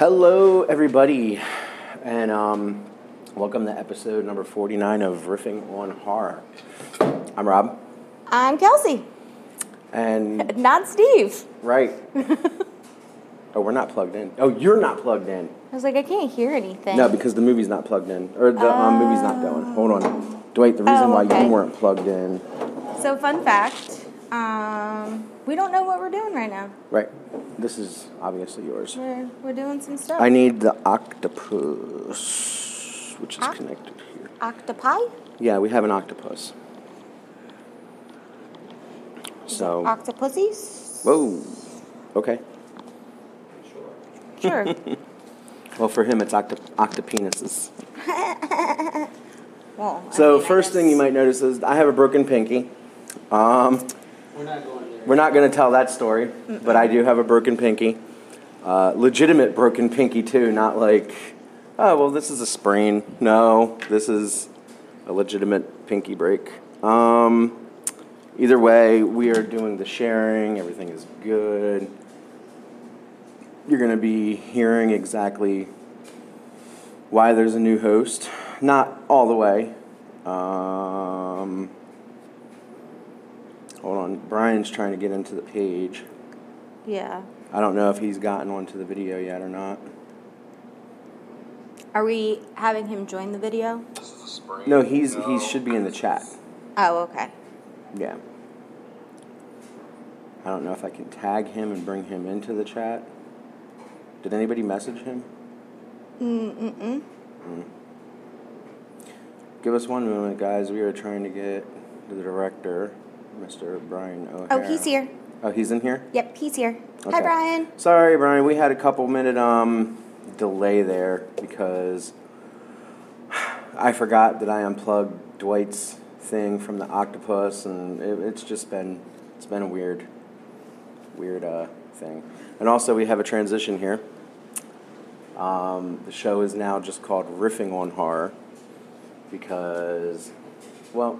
Hello, everybody, and um, welcome to episode number 49 of Riffing on Horror. I'm Rob, I'm Kelsey, and not Steve. right. oh, we're not plugged in. Oh, you're not plugged in. I was like, I can't hear anything. No, because the movie's not plugged in, or the um, movie's not going. Hold on. Dwight, the reason Oh, why you weren't plugged in, So, fun fact um, we don't know what we're doing right now. right? This is obviously yours. We're, we're doing some stuff. I need the octopus, which is Oc- connected here. Octopi? Yeah, we have an octopus. So, Octopussies? whoa, okay. Sure. Sure. Well, for him, it's octo- octopenises. well, I So, mean, I first thing you might notice is I have a broken pinky. Um, We're not going there. We're not going to tell that story, but I do have a broken pinky. Uh, legitimate broken pinky, too, not like, oh, well, this is a sprain. No, this is a legitimate pinky break. Um, either way, we are doing the sharing, everything is good. You're going to be hearing exactly why there's a new host. Not all the way. Um, hold on. Brian's trying to get into the page. Yeah. I don't know if he's gotten onto the video yet or not. Are we having him join the video? No, he's he should be in the chat. Oh, okay. Yeah. I don't know if I can tag him and bring him into the chat. Did anybody message him? Mm-mm-mm. Mm. Give us one moment, guys. We are trying to get the director, Mr. Brian O'Hara. Oh, he's here. Oh, he's in here? Yep, he's here. Okay. Hi, Brian. Sorry, Brian. We had a couple minute um delay there because I forgot that I unplugged Dwight's thing from the octopus, and it, it's just been it's been a weird weird uh thing. And also, we have a transition here. Um, the show is now just called Riffing on Horror because, well,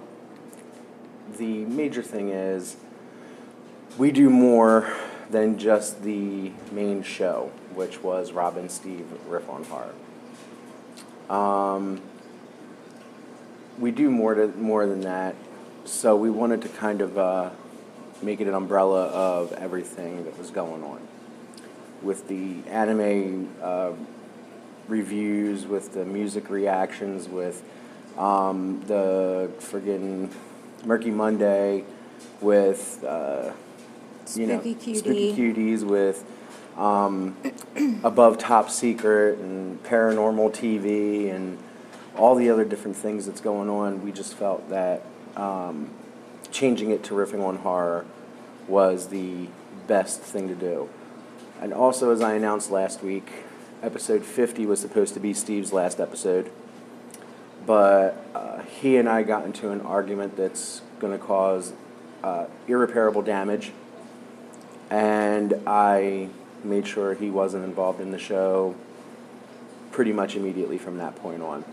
the major thing is we do more than just the main show, which was Rob and Steve riff on horror. Um, we do more to more than that, so we wanted to kind of uh, make it an umbrella of everything that was going on with the anime uh, reviews, with the music reactions, with um, the friggin' Murky Monday, with uh, you know Cutie. spooky cuties, with um, above top secret and paranormal TV and all the other different things that's going on. We just felt that um, changing it to riffing on horror was the best thing to do. And also, as I announced last week, episode 50 was supposed to be Steve's last episode. But uh, he and I got into an argument that's going to cause uh, irreparable damage. And I made sure he wasn't involved in the show pretty much immediately from that point on.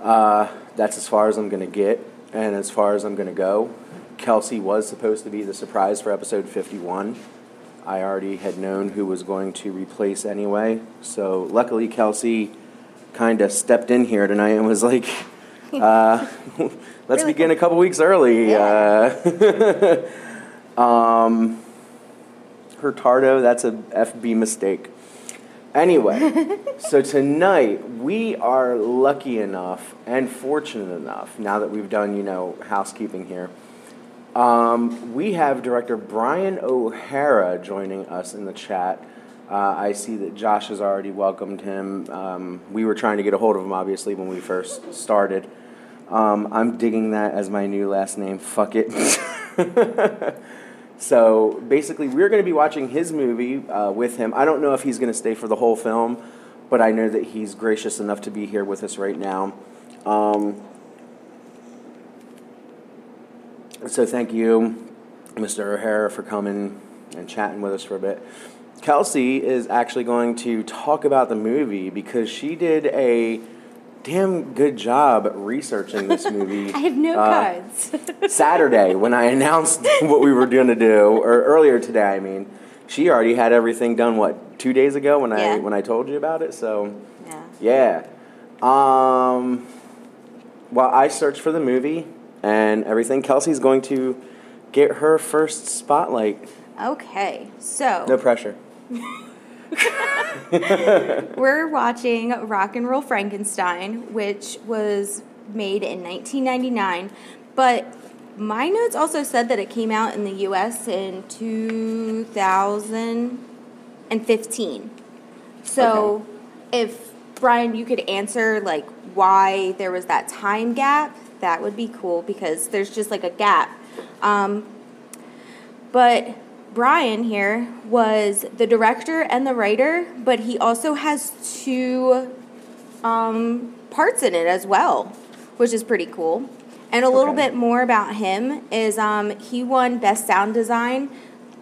Uh, that's as far as I'm going to get and as far as I'm going to go. Kelsey was supposed to be the surprise for episode 51. I already had known who was going to replace anyway. So luckily, Kelsey kind of stepped in here tonight and was like, uh, let's Really begin a couple weeks early. Uh, um, Hurtado, that's a FB mistake. Anyway, so tonight we are lucky enough and fortunate enough, now that we've done, you know, housekeeping here, um, we have director Brian O'Hara joining us in the chat. Uh, I see that Josh has already welcomed him. Um, we were trying to get a hold of him, obviously, when we first started. Um, I'm digging that as my new last name. Fuck it. so basically, we're going to be watching his movie uh, with him. I don't know if he's going to stay for the whole film, but I know that he's gracious enough to be here with us right now. Um, so thank you, Mr. O'Hara, for coming and chatting with us for a bit. Kelsey is actually going to talk about the movie because she did a damn good job researching this movie. I have no uh, cards. Saturday when I announced what we were going to do, or earlier today, I mean, she already had everything done. What two days ago when Yeah. I when I told you about it. So Yeah. yeah. Um, while I search for the movie and everything, Kelsey's going to get her first spotlight. Okay. So No pressure. We're watching Rock and Roll Frankenstein, which was made in 1999, but my notes also said that it came out in the US in 2015. So, if Brian, you could answer like why there was that time gap, that would be cool because there's just like a gap. Um, but Brian here was the director and the writer, but he also has two um, parts in it as well, which is pretty cool. And a little bit more about him is um, he won Best Sound Design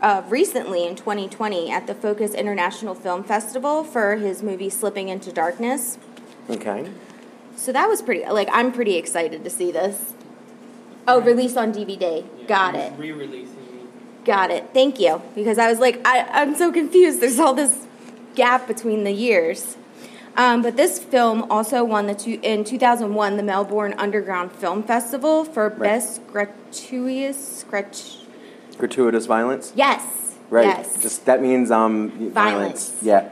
uh, recently in 2020 at the Focus International Film Festival for his movie Slipping into Darkness. Okay. So that was pretty, like, I'm pretty excited to see this. Oh, released on DVD. Got it. Re-releasing. Got it. Thank you. Because I was like, I, I'm so confused. There's all this gap between the years. Um, but this film also won the two, in 2001 the Melbourne Underground Film Festival for Right. best gratuitous grat- Gratuitous violence. Yes. Right. Yes. Just that means um Violence. Yeah.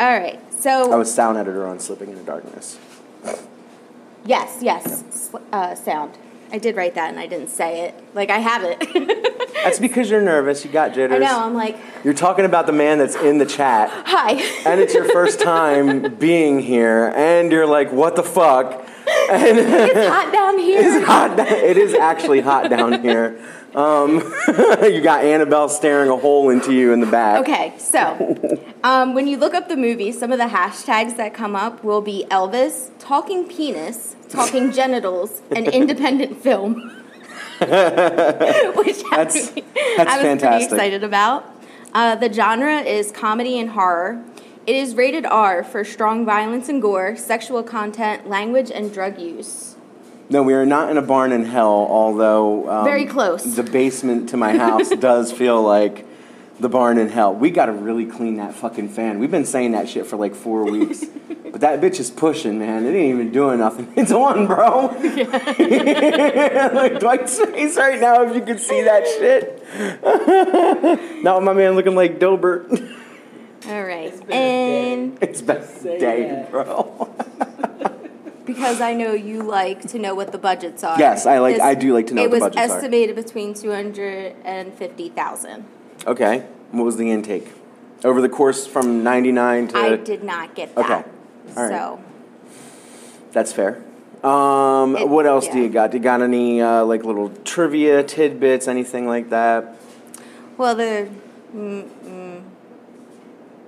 all right. So I was sound editor on Slipping into Darkness. yes, yes. Sl- Uh, sound. I did write that and I didn't say it. Like I have it. That's because you're nervous. You got jitters. I know. I'm like, You're talking about the man that's in the chat, hi. and it's your first time being here, and you're like, "What the fuck?" And it's hot down here. It's hot. It is actually hot down here. Um, you got Annabelle staring a hole into you in the back. Okay, so um, when you look up the movie, some of the hashtags that come up will be Elvis, talking penis, talking genitals, and independent film. Which I, That's- was- that's I was fantastic. pretty excited about. Uh, the genre is comedy and horror. It is rated R for strong violence and gore, sexual content, language, and drug use. No, we are not in a barn in hell. Although um, Very close. The basement to my house does feel like the barn in hell. We got to really clean that fucking fan. We've been saying that shit for like four weeks, but that bitch is pushing, man. It ain't even doing nothing. It's on, bro. like Dwight's face right now. If you could see that shit. now my man looking like Dobert. All right, It's been a and it's been a day, bro. Because I know you like to know what the budgets are. Yes, I like- this- I do like to know It what the was budgets are. It was estimated between two hundred and fifty thousand. okay. What was the intake? Over the course from 99 to. I did not get that. Okay. All right. So That's fair. Um, It- what else do you got? Do you got any uh, like little trivia tidbits, anything like that? well the mm, mm,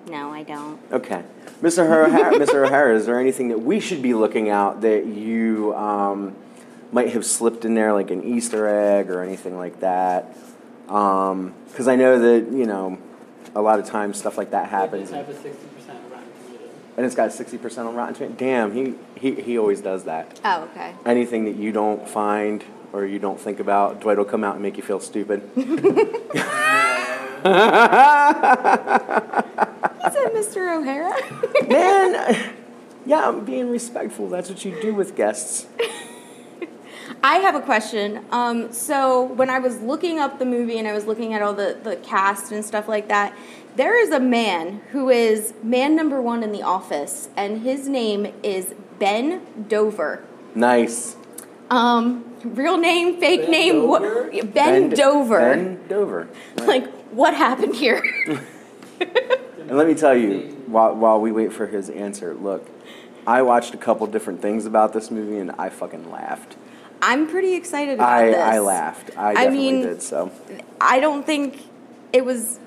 no I don't. Okay, Mr. O'Hara, Mr. O'Hara, is there anything that we should be looking out that you um, might have slipped in there, like an Easter egg or anything like that? Because I know that you know a lot of times stuff like that happens, It have a 60% Rotten and it's got sixty percent on Rotten Tomatoes. Damn, he, he he always does that. Oh okay. anything that you don't find or you don't think about, Dwight will come out and make you feel stupid. Is it Mr. O'Hara? Man, yeah, I'm being respectful. That's what you do with guests. I have a question. Um, so when I was looking up the movie and I was looking at all the, the cast and stuff like that, there is a man who is man number one in the office, and his name is Ben Dover. Nice. Um, real name, fake Ben name, what? Dover? Ben, Dover. Ben Dover. Right. Like, what happened here? and let me tell you, while, while we wait for his answer, look, I watched a couple different things about this movie and I fucking laughed. I'm pretty excited about I, this. I laughed. I I definitely mean- did. So I don't think it was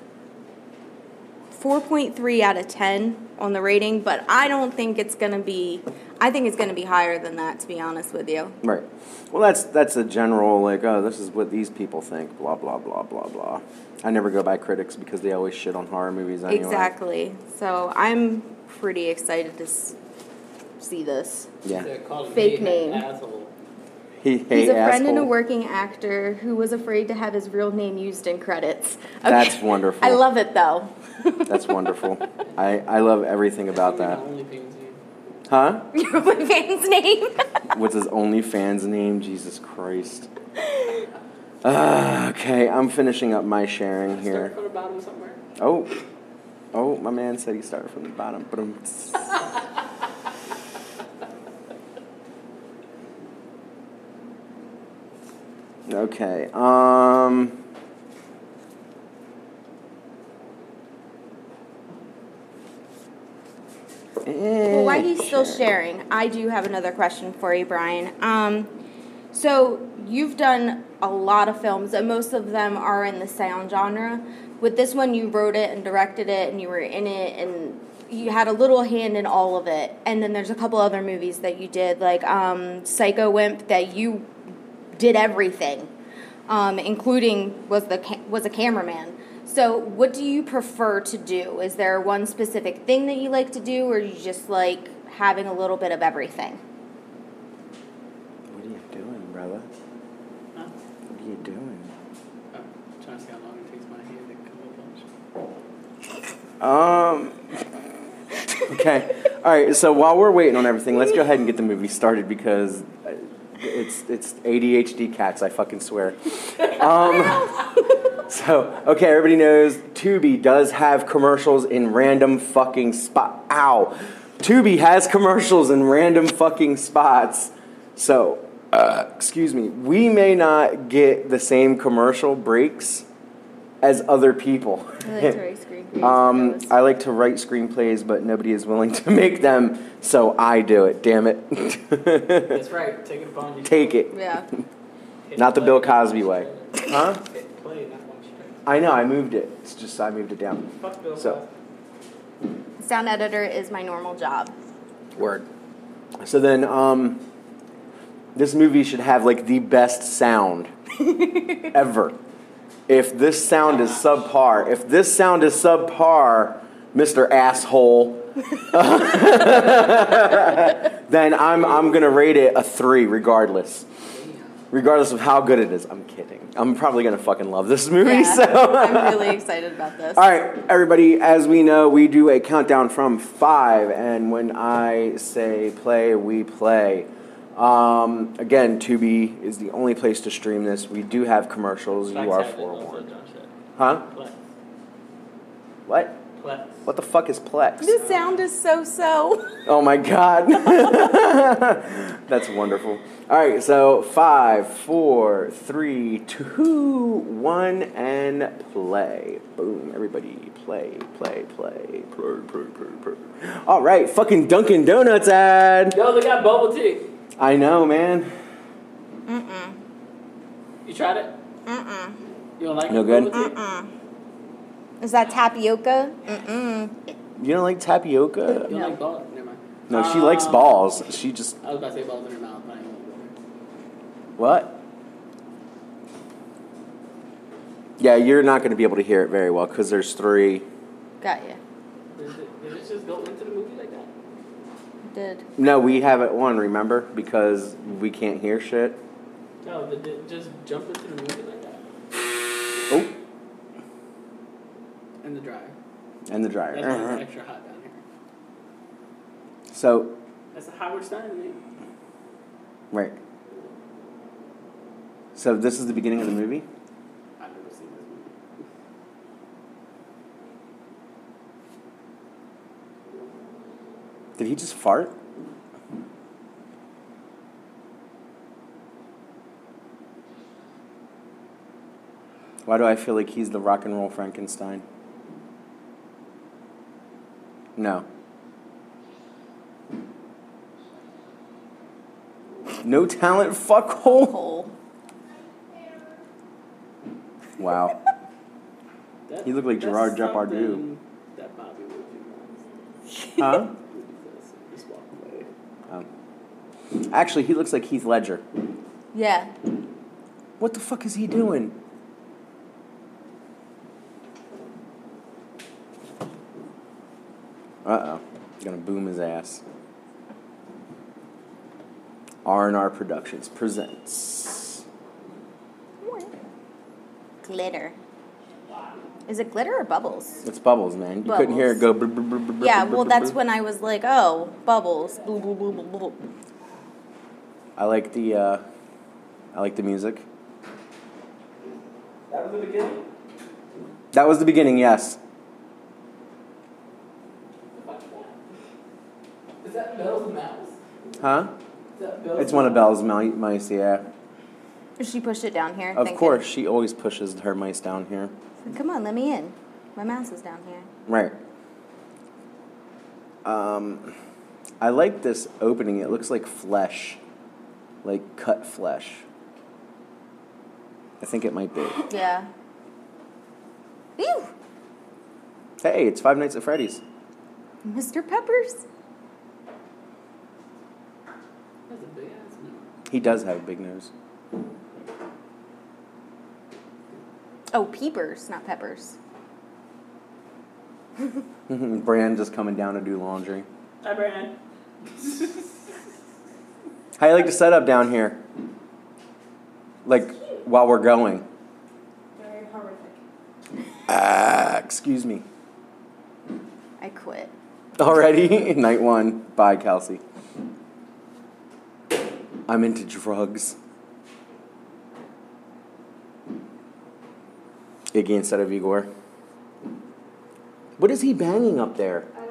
4.3 out of 10 on the rating, but I don't think it's going to be I think it's going to be higher than that to be honest with you. right. Well, that's that's a general like, oh, this is what these people think. Blah blah blah blah blah. I never go by critics because they always shit on horror movies anyway. Exactly. So, I'm pretty excited to s- see this. Yeah. Fake name. Asshole. Hey, hey, He's a friend and a working actor who was afraid to have his real name used in credits. That's wonderful. I love it though. That's wonderful. I, I love everything about that. OnlyFans name. Huh? Your fan's name. What's his OnlyFans name? Jesus Christ. Ah, okay, I'm finishing up my sharing Start here. from the bottom somewhere. Oh, oh, my man said he started from the bottom. But okay. Um. Well, while he's still sharing, I do have another question for you, Brian. Um, so you've done a lot of films, and most of them are in the sound genre. With this one, you wrote it and directed it, and you were in it, and you had a little hand in all of it. And then there's a couple other movies that you did, like um, Psycho Wimp, that you did everything, um, including was the ca- was a cameraman. So, what do you prefer to do? Is there one specific thing that you like to do, or you just like having a little bit of everything? What are you doing, brother? Huh? What are you doing? Oh, trying to see how long it takes my hand to come up. Um. Okay. All right. So while we're waiting on everything, let's go ahead and get the movie started because it's it's ADHD cats. I fucking swear. Um. So okay, everybody knows Tubi does have commercials in random fucking spot. Ow. Tubi has commercials in random fucking spots. So, uh, excuse me, we may not get the same commercial breaks as other people. I like to write screenplays. Um. I like to write screenplays, but nobody is willing to make them, so I do it. Damn it! That's right. Take it upon you. Take it. yeah. Not the Bill Cosby way. Huh? Hit play, not watch it. I know. I moved it. It's just I moved it down. Fuck Bill So- Cosby. Sound editor is my normal job. Word. So then, um, this movie should have like the best sound ever. If this sound is subpar, if this sound is subpar, Mr. Asshole, then I'm I'm gonna rate it a three regardless. Regardless of how good it is. I'm kidding. I'm probably gonna fucking love this movie, Yeah, so I'm really excited about this. all right, everybody, as we know, we do a countdown from five, and when I say play, we play. Um, again, Tubi is the only place to stream this. We do have commercials. You are has it, forewarned. also, Josh said. Huh? Plex. What? Plex. What the fuck is Plex? The sound is so so. Oh my god. That's wonderful. All right, so five, four, three, two, one, and play. Boom, everybody, play, play, play, play, play, play, play. All right, fucking Dunkin' Donuts ad. Yo, they got bubble tea. I know, man. Mm-mm. You tried it? Mm-mm. You don't like No it? good? Bubble tea? Mm-mm. Is that tapioca? Mm-mm. You don't like tapioca? You don't No. like balls? Never mind. No, she likes Um, balls. She just I was about to say balls in her mouth, but I ain't gonna what? Yeah, you're not going to be able to hear it very well because there's three. Got you. Did it, did it just go into the movie like that? Did. No, we have it on. Remember, because we can't hear shit. No, did it just jump into the movie like that? Oh, And the dryer. and the dryer. That's why it's extra hot down here. So, That's a Howard Stern name. right. So this is the beginning of the movie. I've never seen this movie. Did he just fart? Why do I feel like he's the rock and roll Frankenstein? No. No talent, fuckhole. Hole. Wow. That- He looked like that's Gerard Depardieu. That Bobby would do. Huh? Just walk away. Um, actually, he looks like Heath Ledger. Yeah. What the fuck is he doing? Uh oh. Gonna boom his ass. R&R Productions presents. Glitter. Is it glitter or bubbles? It's bubbles, man. You couldn't hear it go. Brr, brr, brr, brr, Yeah, brr, well, brr, that's brr. when I was like, oh, bubbles. I like the. Uh, I like the music. That was the beginning? That was the beginning. Yes. Is that Belle's mouse? Huh? Is that Belle's It's one of Belle's mice. Yeah. She pushed it down here. Of thinking, course, she always pushes her mice down here. Come on, let me in. My mouse is down here. Right. Um, I like this opening. It looks like flesh, like cut flesh. I think it might be. Yeah. Ew! Hey, it's Five Nights at Freddy's. Mr. Peppers. That's a big ass nose. He does have a big nose. Oh, peepers, not peppers. Brand just coming down to do laundry. Hi, Brandon. How you like to set up down here? Like while we're going. Very horrific. Ah, excuse me. I quit. Already? Night one. Bye, Kelsey. I'm into drugs. Iggy instead of Igor. What is he banging up there? I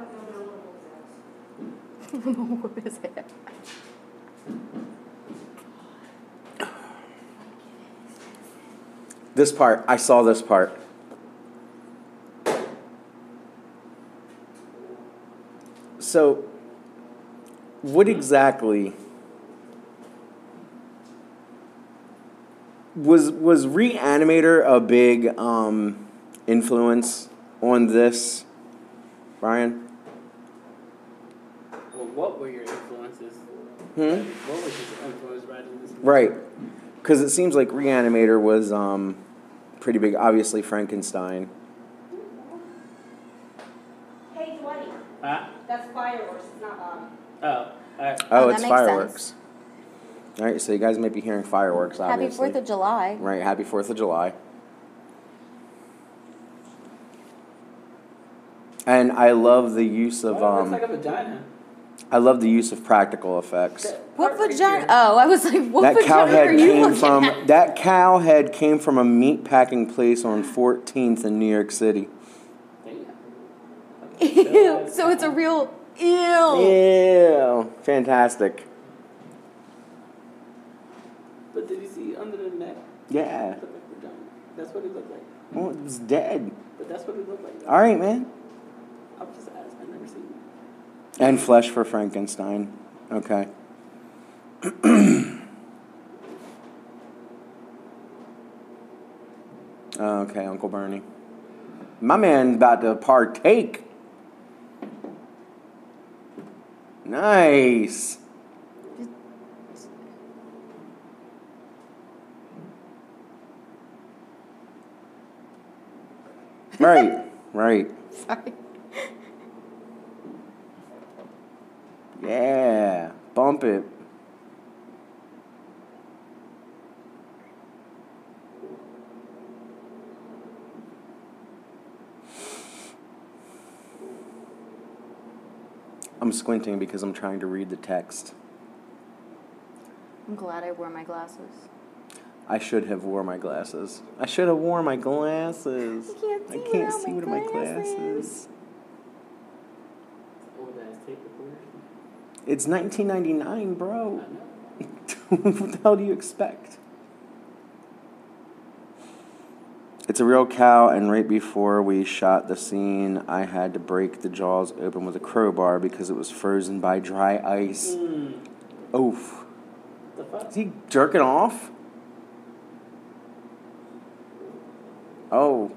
don't know what what is it? This part, I saw this part. So, what exactly was was Reanimator a big um, influence on this, Brian? Well, what were your? Hmm? What was his influence writing this? movie? Right, because it seems like Reanimator was um, pretty big. Obviously, Frankenstein. Hey, Dwight, Huh? that's fireworks, it's not bomb. Oh, alright. Oh, Oh, that it's makes fireworks. sense. All right, so you guys might be hearing fireworks. Happy Obviously. 4th of July. Right, happy Fourth of July. And I love the use of Oh, it um, looks like a vagina. I love the use of practical effects. That What vagina? Oh, I was like, what that cow vagina are head you came looking from at? that cow head came from a meat packing place on 14th in New York City. Ew. So it's a real ew. Ew, fantastic. But did you see under the neck? Yeah. It looked like vagina. That's what it looked like. Oh, it was dead. But that's what it looked like. All right, man. I'm just asking. I've never seen it. And flesh for Frankenstein. Okay. Oh, okay, Uncle Bernie. My man's about to partake. Nice. Right, right. Sorry. Yeah, bump it. I'm squinting because I'm trying to read the text. I'm glad I wore my glasses. I should have wore my glasses. I should have worn my glasses. I can't see I can't without see my with my glasses. glasses. Old ass tape recorder. It's 1999, bro. What the hell do you expect? It's a real cow, and right before we shot the scene, I had to break the jaws open with a crowbar because it was frozen by dry ice. Mm. Oof. The fuck? Is he jerking off? Oh,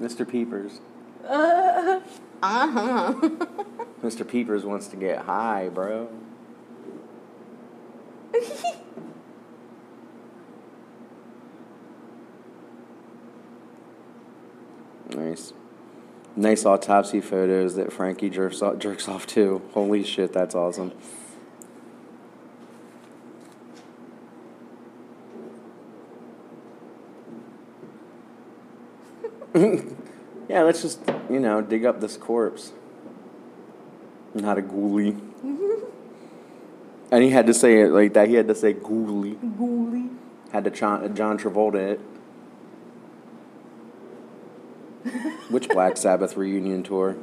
Mr. Peepers. Uh huh. Mr. Peepers wants to get high, bro. nice. Nice autopsy photos that Frankie jerks off, jerks off to. Holy shit, that's awesome. yeah, let's just, you know, dig up this corpse. Not a ghoulie. and he had to say it like that. He had to say ghoulie. Ghoulie. Had to John, John Travolta it. Which Black Sabbath reunion tour?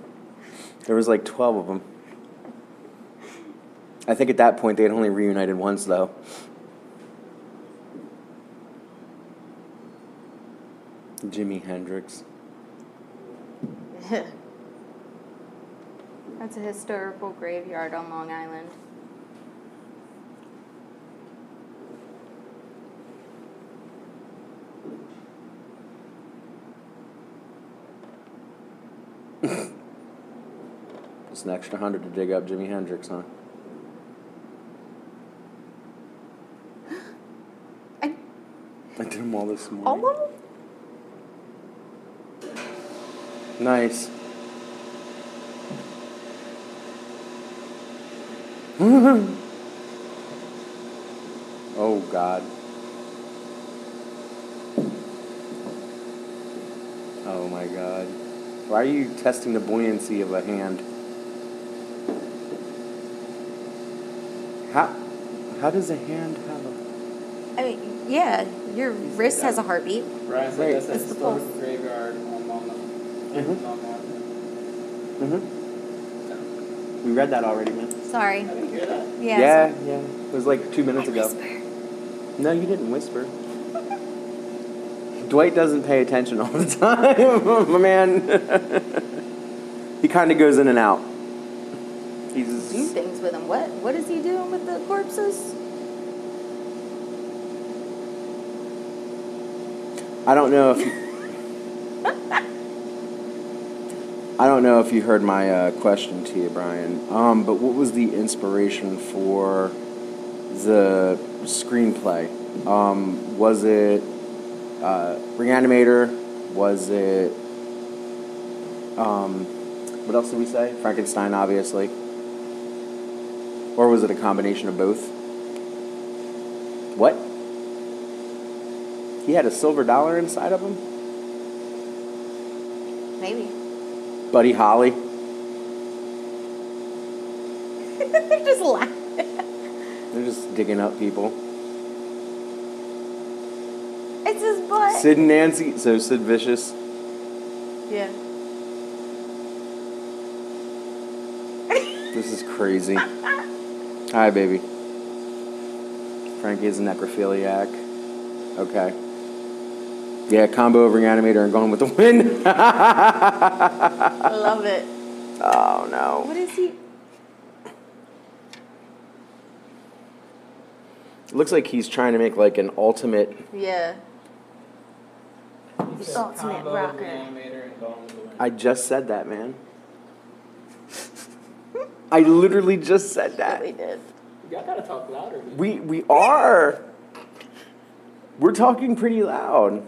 There was like 12 of them. I think at that point they had only reunited once, though. Jimi Hendrix. That's a historical graveyard on Long Island. It's an extra hundred to dig up Jimi Hendrix, huh? I, I did them all this morning. all of them? Nice. oh God. Oh my God. Why are you testing the buoyancy of a hand? How, how does a hand have a. I mean, yeah, your wrist has a heartbeat. Brian said Right. that's the pulse. graveyard on Long Mhm. Mm-hmm. We read that already, man. Sorry. I didn't hear that. Yeah. yeah, yeah. It was like two minutes I ago. whisper. No, you didn't whisper. Dwight doesn't pay attention all the time, my man. he kind of goes in and out. He's Do things with him. What? What is he doing with the corpses? I don't know if you, I don't know if you heard my uh, question to you, Brian. Um, but what was the inspiration for the screenplay? Um, was it uh, Reanimator? Was it um, what else did we say? Frankenstein, obviously. Or was it a combination of both? What? He had a silver dollar inside of him? Maybe. Buddy Holly. They're just laughing. They're just digging up people. It's his butt. Sid and Nancy. So Sid Vicious. Yeah. This is crazy. Hi, baby. Frankie is a necrophiliac. Okay. Yeah, combo of Reanimator and Gone with the Wind. I love it. oh, no. What is he? It looks like he's trying to make like an ultimate. Yeah. It's Ultimate combo of rocker. Reanimator and Gone with the Wind. I just said that, man. I literally just said that. Really did. Y'all gotta talk louder. Man. We we are. We're talking pretty loud.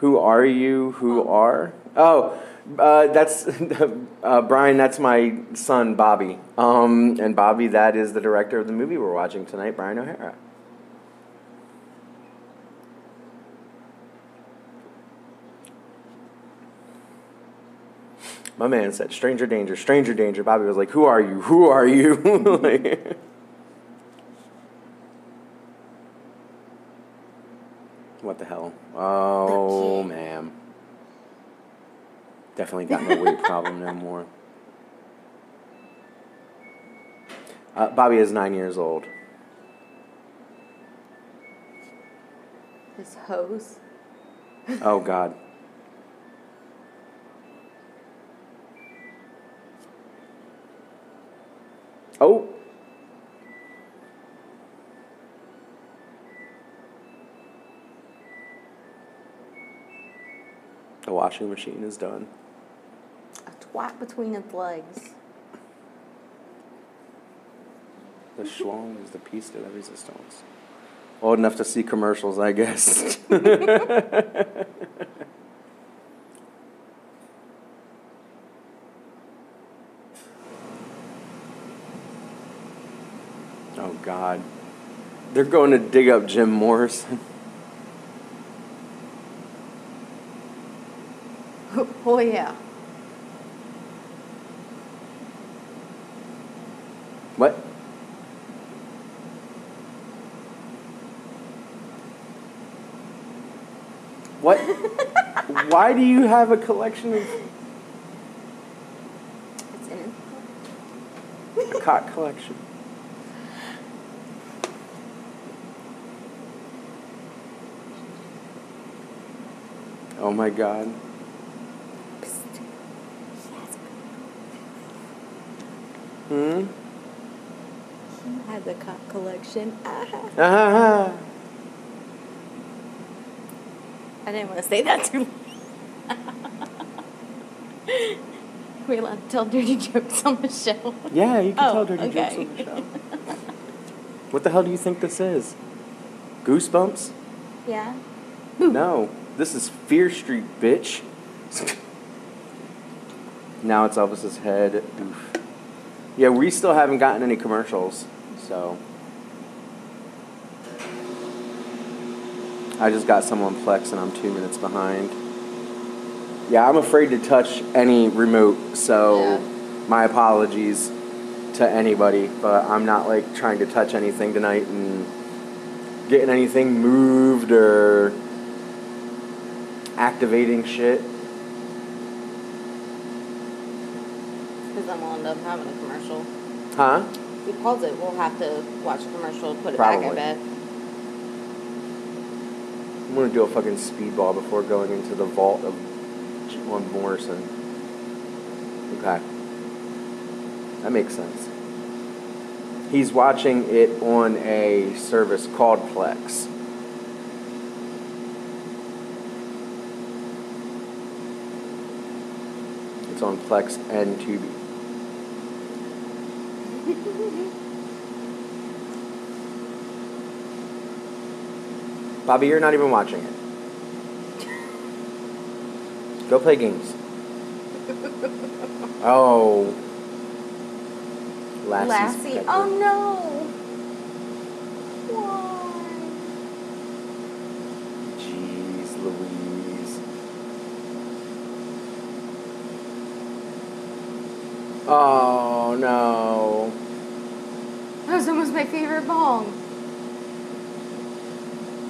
Who are you? Who are? Oh, uh, that's uh, Brian. That's my son, Bobby. Um, and Bobby, that is the director of the movie we're watching tonight, Brian O'Hara. My man said, "Stranger danger, stranger danger." Bobby was like, "Who are you? Who are you?" like, what the hell? Oh, ma'am. Definitely got no weight problem no more. Uh, Bobby is nine years old. His hose. Oh God. Oh. The washing machine is done. A twat between its legs. The schlong is the piece de la resistance. Old enough to see commercials, I guess. oh God. They're going to dig up Jim Morrison. Oh, yeah. What? What? Why do you have a collection of It's in. a cock collection? Oh my god. Hmm? He has a cock collection. Ah. Ah. I didn't want to say that too. We're allowed to tell dirty jokes on the show. Yeah, you can Oh, tell dirty jokes okay. on the show. what the hell do you think this is? Goosebumps? Yeah. No, this is Fear Street, bitch. now it's Elvis's head. Oof. Yeah, we still haven't gotten any commercials, so. I just got some on Plex and I'm two minutes behind. Yeah, I'm afraid to touch any remote, so Yeah. my apologies to anybody, but I'm not like trying to touch anything tonight and getting anything moved or activating shit. Then we'll end up having a commercial. Huh? If we pause it, we'll have to watch a commercial, put it back, I Probably. bet. I'm gonna do a fucking speedball before going into the vault of John Morrison. Okay. That makes sense. He's watching it on a service called Plex. It's on Plex and Tubi. Bobby, you're not even watching it. Go play games. Oh. Lassie's Lassie. pepper. Oh no. Why? Jeez Louise. Oh no. That was my favorite bong.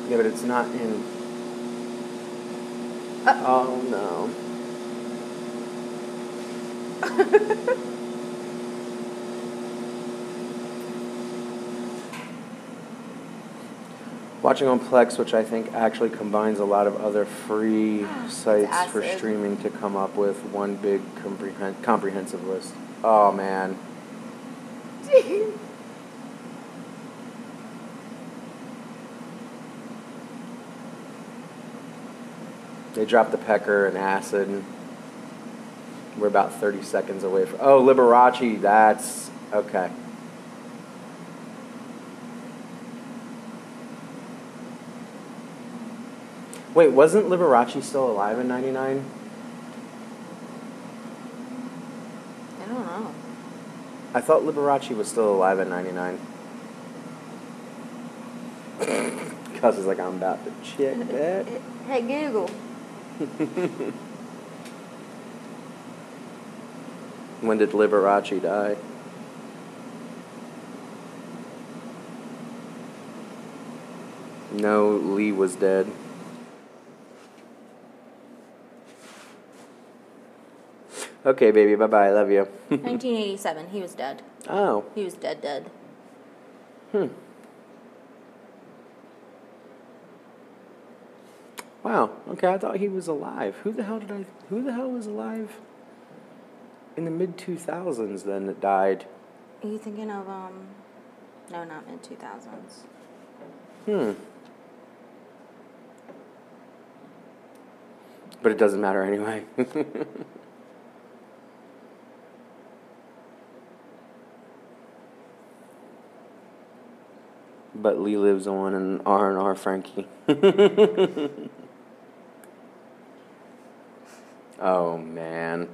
Yeah, but it's not in. Uh. Oh no. Watching on Plex, which I think actually combines a lot of other free sites for streaming to come up with one big comprehen- comprehensive list. Oh man. They dropped the pecker and acid. And we're about 30 seconds away from. Oh, Liberace, that's. Okay. Wait, wasn't Liberace still alive in 99? I don't know. I thought Liberace was still alive in 99. Cuz is like, I'm about to check that. Hey Google. When did Liberace die? No, Lee was dead. Okay, baby, bye bye. I love you. 1987. He was dead. oh, He was dead, dead. hmm. Wow. Okay, I thought he was alive. Who the hell did I? Who the hell was alive in the mid two thousands? Then that died. Are you thinking of um? No, not mid 2000s. Hmm. But it doesn't matter anyway. but Lee lives on in R and R Frankie. oh man.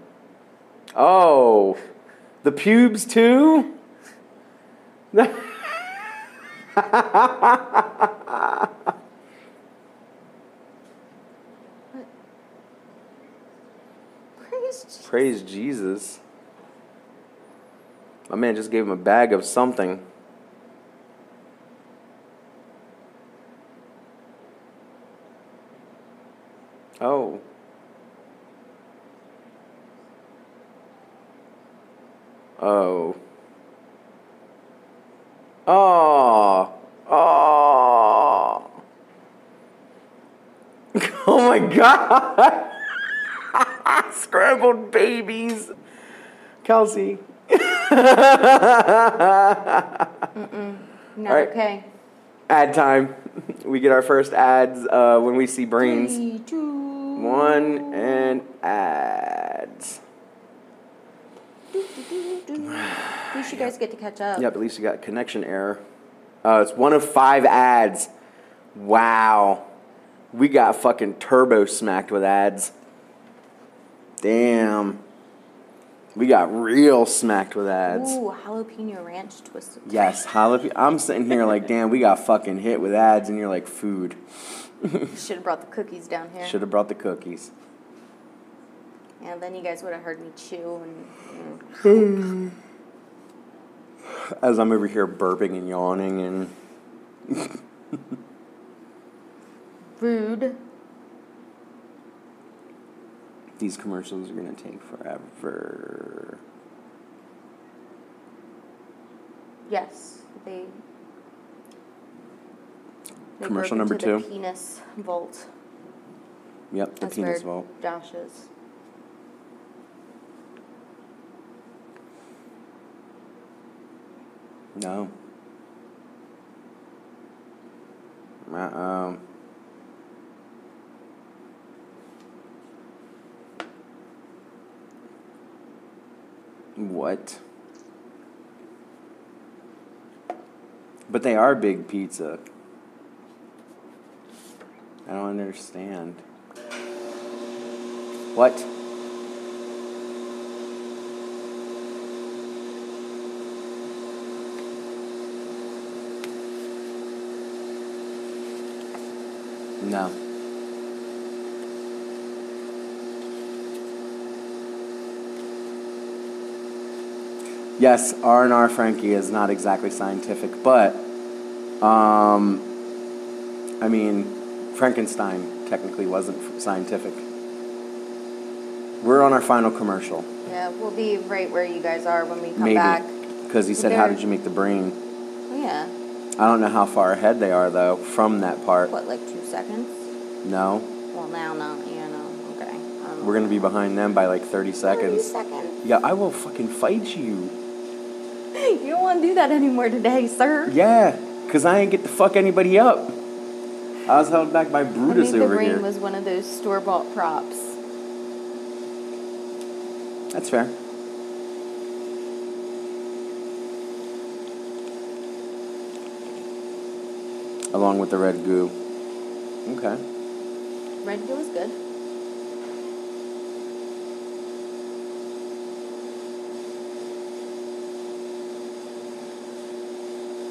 Oh, the pubes too. Praise Jesus. Praise Jesus. My man just gave him a bag of something. Oh. Oh. Oh. Oh. Oh my god. Scrambled babies. Kelsey. Not right. okay. Ad time. We get our first ads uh, when we see brains. Three, two, One and ads. At least you guys get to catch up. Yep, at least you got connection error. Uh, it's one of five ads. Wow. We got fucking turbo smacked with ads. Damn. We got real smacked with ads. Ooh, jalapeno ranch twisted. Yes, jalapeno. I'm sitting here like, damn, we got fucking hit with ads, and you're like, food. Should have brought the cookies down here. Should have brought the cookies. Yeah, then you guys would have heard me chew and. mm. As I'm over here burping and yawning and Rude. these commercials are gonna take forever. Yes, they. they Commercial number into the two. penis vault. Yep, the That's penis where vault. Josh is. No. Uh-oh. What? But they are big pizza. I don't understand. What? No. Yes, R and R Frankie is not exactly scientific, but um, I mean, Frankenstein technically wasn't scientific. We're on our final commercial, Yeah, we'll be right where you guys are when we come maybe, back. because he said, "How did you make the brain?" I don't know how far ahead they are though from that part. What, like two seconds? No, Well, now, no, yeah, no. Okay. I we're gonna be behind them by like thirty seconds. 30 seconds. Yeah, I will fucking fight you. You don't want to do that anymore today, sir. Yeah, because I ain't get to fuck anybody up. I was held back by I Brutus think the over brain here. was one of those store bought props. That's fair. Along with the red goo. Okay. Red goo is good.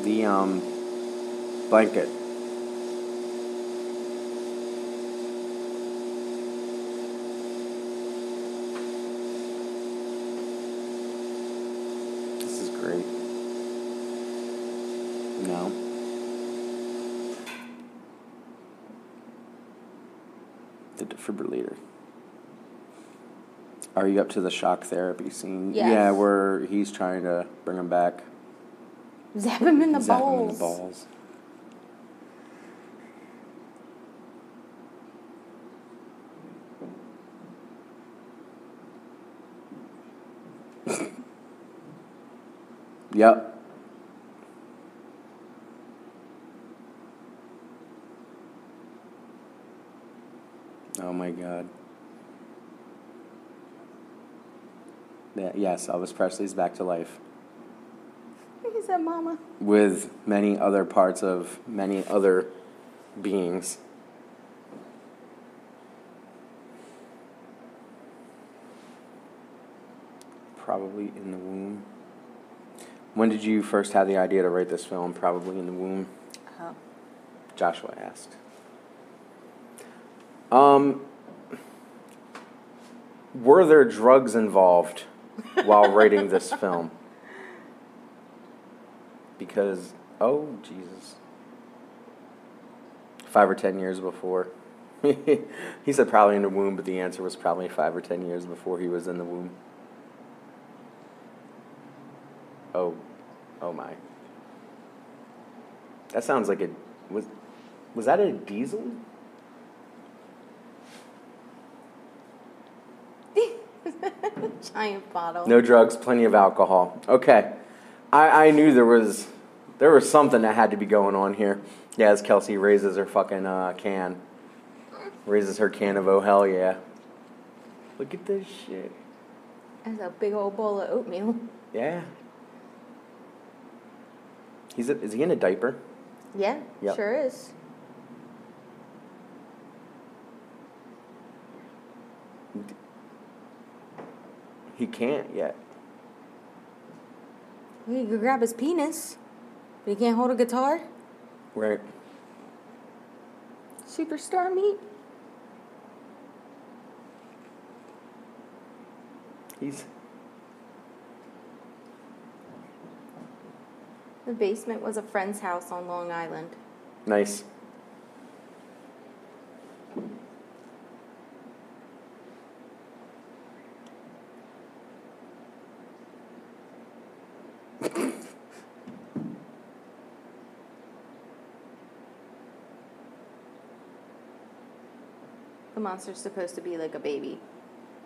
The um blanket. This is great. No. The defibrillator. Are you up to the shock therapy scene? Yes. Yeah, where he's trying to bring him back. Zap him in the Zap him in the balls. yep. Oh my god. Yeah, yes, Elvis Presley's back to life He said, "Mama." with many other parts of many other beings. Probably in the womb. When did you first have the idea to write this film? Probably in the womb. Oh. Joshua asked. Um, Were there drugs involved while writing this film? Because, oh, Jesus. Five or ten years before. he said probably in the womb, but the answer was probably five or ten years before he was in the womb. Oh, oh my. That sounds like a was was that a diesel? Giant bottle. No drugs, plenty of alcohol. Okay. I, I knew there was there was something that had to be going on here. Yeah, as Kelsey raises her fucking uh, can. Raises her can of oh hell yeah. Look at this shit. That's a big old bowl of oatmeal. Yeah. He's a, is he in a diaper? Yeah, Yep. sure is. He can't yet. Well, you could grab his penis, but he can't hold a guitar. Right. Superstar meat. He's The basement was a friend's house on Long Island. nice. Monster's supposed to be like a baby.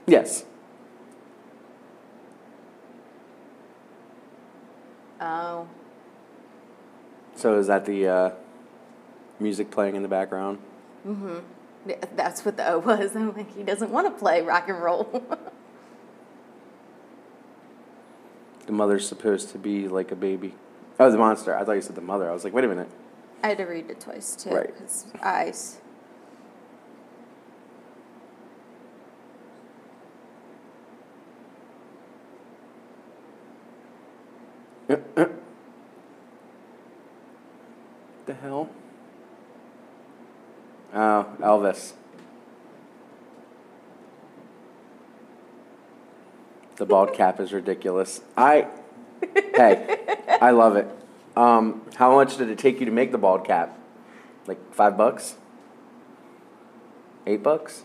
Yes. Oh. So is that the uh, music playing in the background? Yeah, That's what the O was. I'm like, he doesn't want to play rock and roll. The mother's supposed to be like a baby. Oh, the monster. I thought you said the mother. I was like, wait a minute. I had to read it twice too. Right. Eyes. The hell? Oh, Elvis. The bald cap is ridiculous. I, hey, I love it. Um, how much did it take you to make the bald cap? Like five bucks? Eight bucks?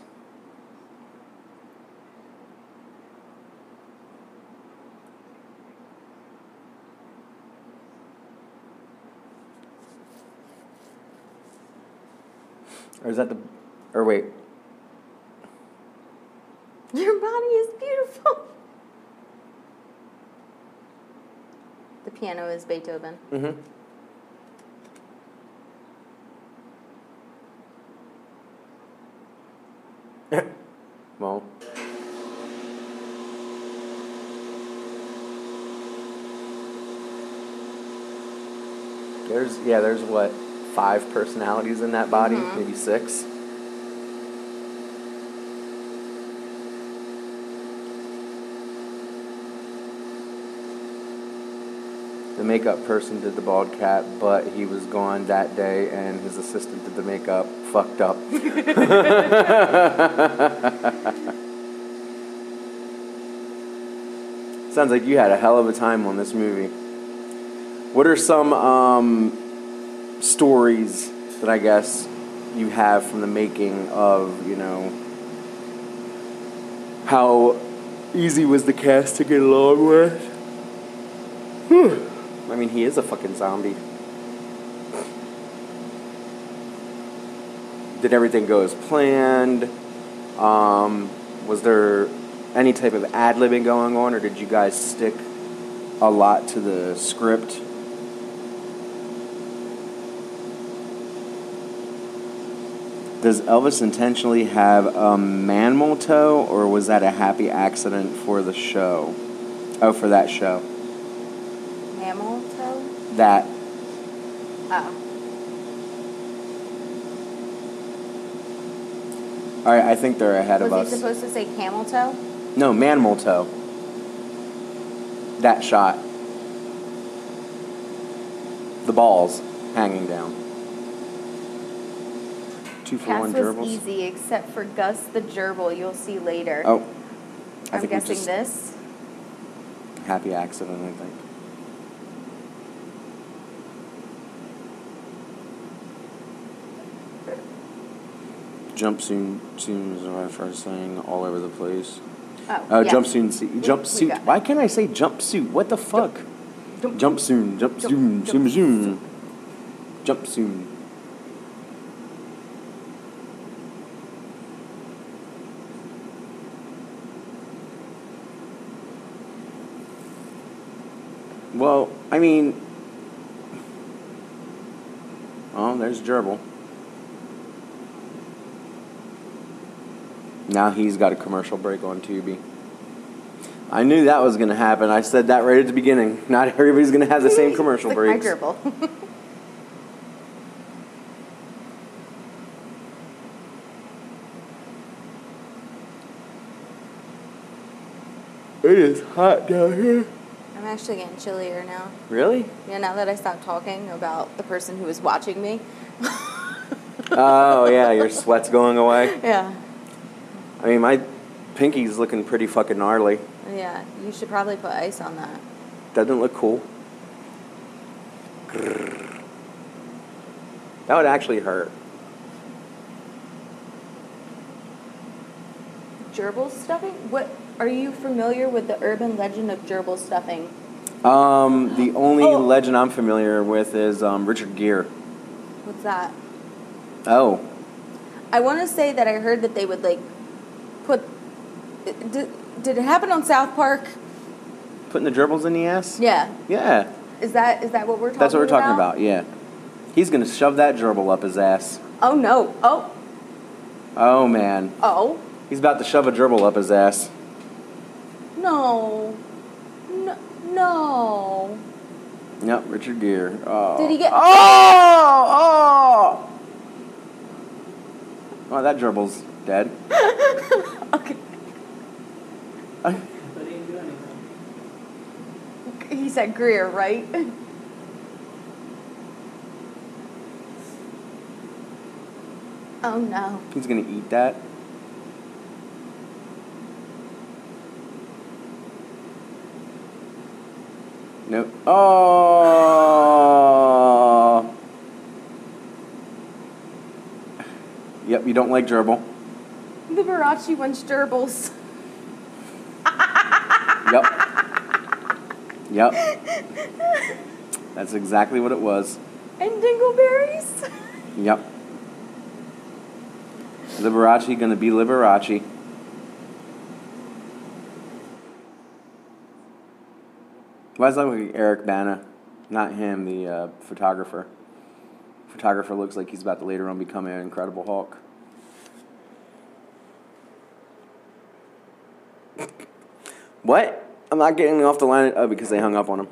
Or is that the, or wait, Your body is beautiful. The piano is Beethoven. mm-hmm. well, there's yeah, there's what five personalities in that body, Mhm. maybe six. The makeup person did the bald cap, but he was gone that day, and his assistant did the makeup. Fucked up. Sounds like you had a hell of a time on this movie. What are some um, stories that I guess you have from the making of, you know, how easy was the cast to get along with? Whew. I mean, he is a fucking zombie. Did everything go as planned? Um, was there any type of ad libbing going on, or did you guys stick a lot to the script? Does Elvis intentionally have a mammal toe, or was that a happy accident for the show? Oh, for that show. Mammal toe? That Oh. All right, I think they're ahead of us. Was he supposed to say camel toe? No, manimal toe. That shot. The balls hanging down. Two for Cass one was easy except for Gus the gerbil you'll see later. Oh, I'm think we guessing just- this. Happy accident, I think. Jumpsuit seems what I first saying all over the place. Oh, Uh, yeah. jumpsuit, se- we jumpsuit. got it. Why can't I say jumpsuit? What the fuck? Jump- Jumpsuit, Jump- jumpsuit, zoom, zoom. Jumpsuit. Well, I mean, oh, there's Gerbil. Now he's got a commercial break on Tubi. I knew that was going to happen. I said that right at the beginning. Not everybody's going to have the same commercial Like breaks. my gerbil. It is hot down here. Actually getting chillier now. Really? Yeah, now that I stopped talking about the person who was watching me. oh yeah, your sweat's going away. Yeah. I mean, my pinky's looking pretty fucking gnarly. Yeah, you should probably put ice on that. Doesn't look cool. Grrr. That would actually hurt. Gerbil stuffing? What are you familiar with the urban legend of gerbil stuffing? Um, the only Oh. legend I'm familiar with is um, Richard Gere. What's that? Oh, I want to say that I heard that they would like put. Did, did it happen on South Park? putting the gerbils in the ass? Yeah. Yeah, Is that is that what we're talking that's what we're talking about. Yeah, he's gonna shove that gerbil up his ass. Oh no! Oh Oh man, oh he's about to shove a gerbil up his ass. no! No! Yep, Richard Gere. Oh. Did he get- Oh! Oh! Oh, that gerbil's dead. okay. But he didn't do anything. He said Greer, right? Oh no! He's gonna eat that. Nope. Oh. Yep, you don't like gerbil. Liberace wants gerbils. Yep. Yep. That's exactly what it was. And dingleberries. Yep. Liberace gonna be Liberace. Why does that look like Eric Bana? Not him, the uh, photographer. Photographer looks like he's about to later on become an Incredible Hulk. what? I'm not getting off the line. Oh, because they hung up on him.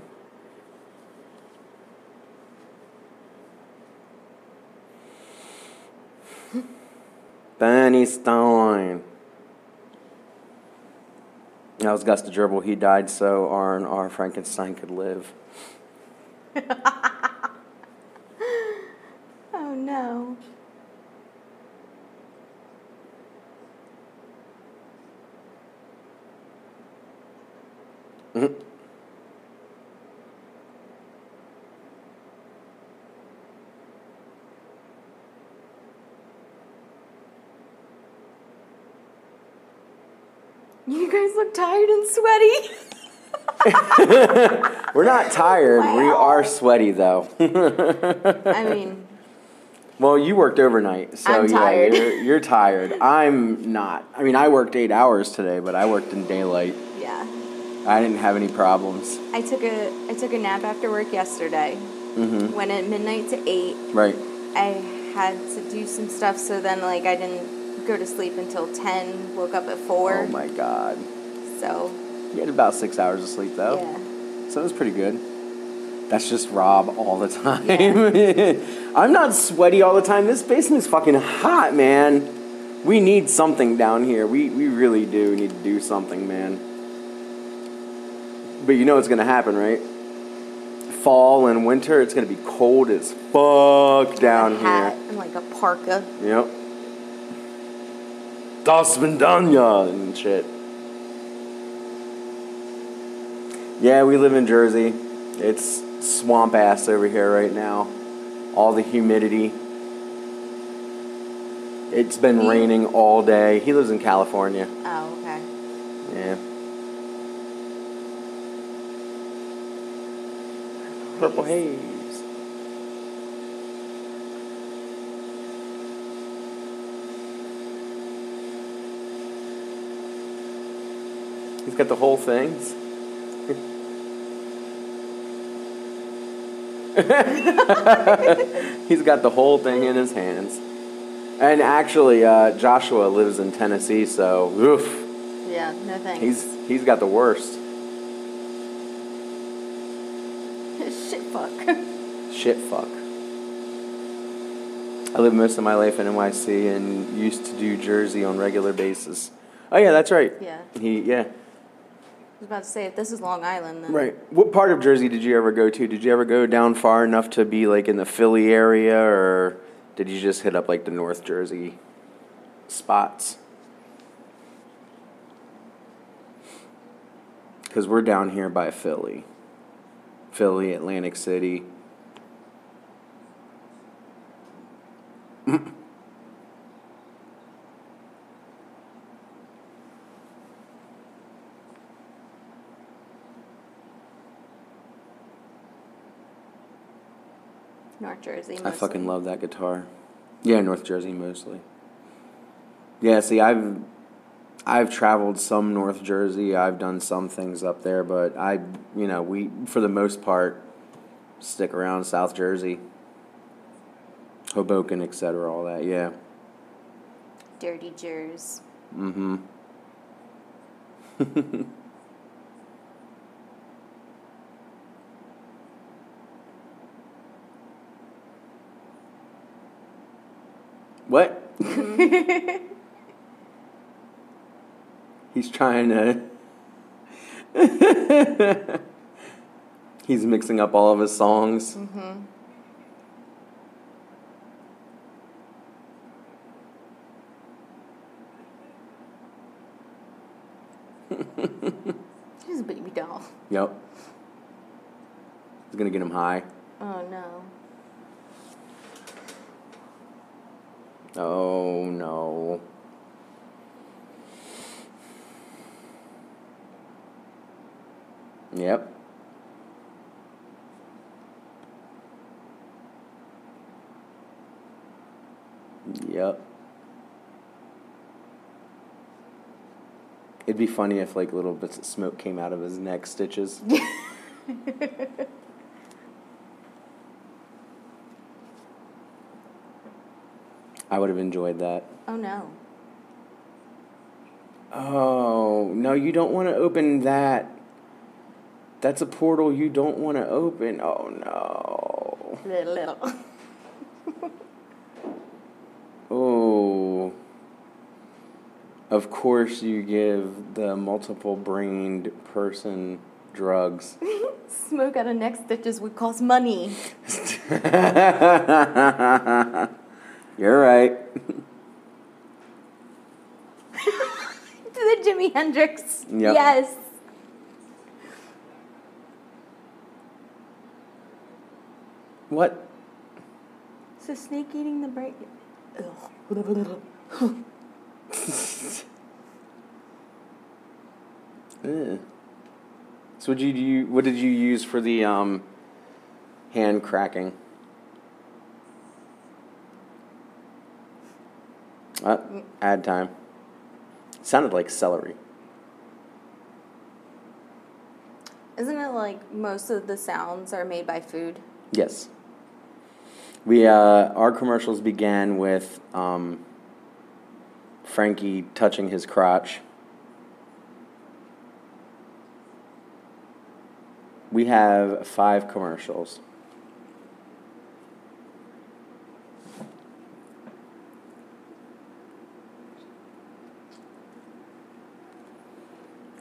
Benny Stein. That was Gus the Gerbil. He died so our, R Frankenstein could live. Oh no! Tired and sweaty. We're not tired. We are sweaty though. I mean, well, you worked overnight, so I'm yeah, tired. You're, you're tired. I'm not. I mean, I worked eight hours today, but I worked in daylight. yeah. I didn't have any problems. I took a I took a nap after work yesterday. Mm-hmm. Went at midnight to eight. Right. I had to do some stuff, so then like I didn't go to sleep until ten. Woke up at four. Oh my God. So You had about six hours of sleep though. yeah. So it was pretty good. That's just Rob all the time. I'm not sweaty all the time. This basement's fucking hot, man. We need something down here. We, we really do need to do something, man. But you know what's gonna happen, right? Fall and winter, it's gonna be cold as fuck down here. and like a parka. Yep. Das Vendanya and shit. Yeah, we live in Jersey. It's swamp ass over here right now. All the humidity. It's been You- raining all day. He lives in California. Oh, okay. Yeah. Purple haze. He's got the whole things. He's got the whole thing in his hands. And actually, uh, Joshua lives in Tennessee, so oof. Yeah, no thanks. He's he's got the worst. Shit fuck. Shit fuck. I lived most of my life in NYC and used to do Jersey on regular basis. Oh yeah, that's right. Yeah. He yeah. Was about to say, if this is Long Island, then. Right. What part of Jersey did you ever go to? Did you ever go down far enough to be like in the Philly area or did you just hit up like the North Jersey spots? Cuz we're down here by Philly. Philly, Atlantic City. Jersey. I fucking love that guitar. Yeah, North Jersey mostly. Yeah, see, I've I've traveled some North Jersey. I've done some things up there, but I, you know, we for the most part stick around South Jersey, Hoboken, etc. All that. Yeah. Dirty Jers. Mm-hmm. what? He's trying to. He's mixing up all of his songs. Mm-hmm. He's a baby doll. Yep. He's gonna get him high. Oh no. Oh no. Yep. Yep. It'd be funny if like little bits of smoke came out of his neck stitches. I would have enjoyed that. Oh no. Oh, no, you don't want to open that. That's a portal you don't want to open. Oh, no. Little little. Oh. Of course, you give the multiple brained person drugs. Smoke out of neck stitches would cost money. You're right. To the Jimi Hendrix. Yep. Yes. What? So snake eating the brain. Ugh. So, what did you what did you use for the um, hand cracking? Uh, ad time. Sounded like celery. Isn't it like most of the sounds are made by food? Yes. We uh, our commercials began with um, Frankie touching his crotch. We have five commercials.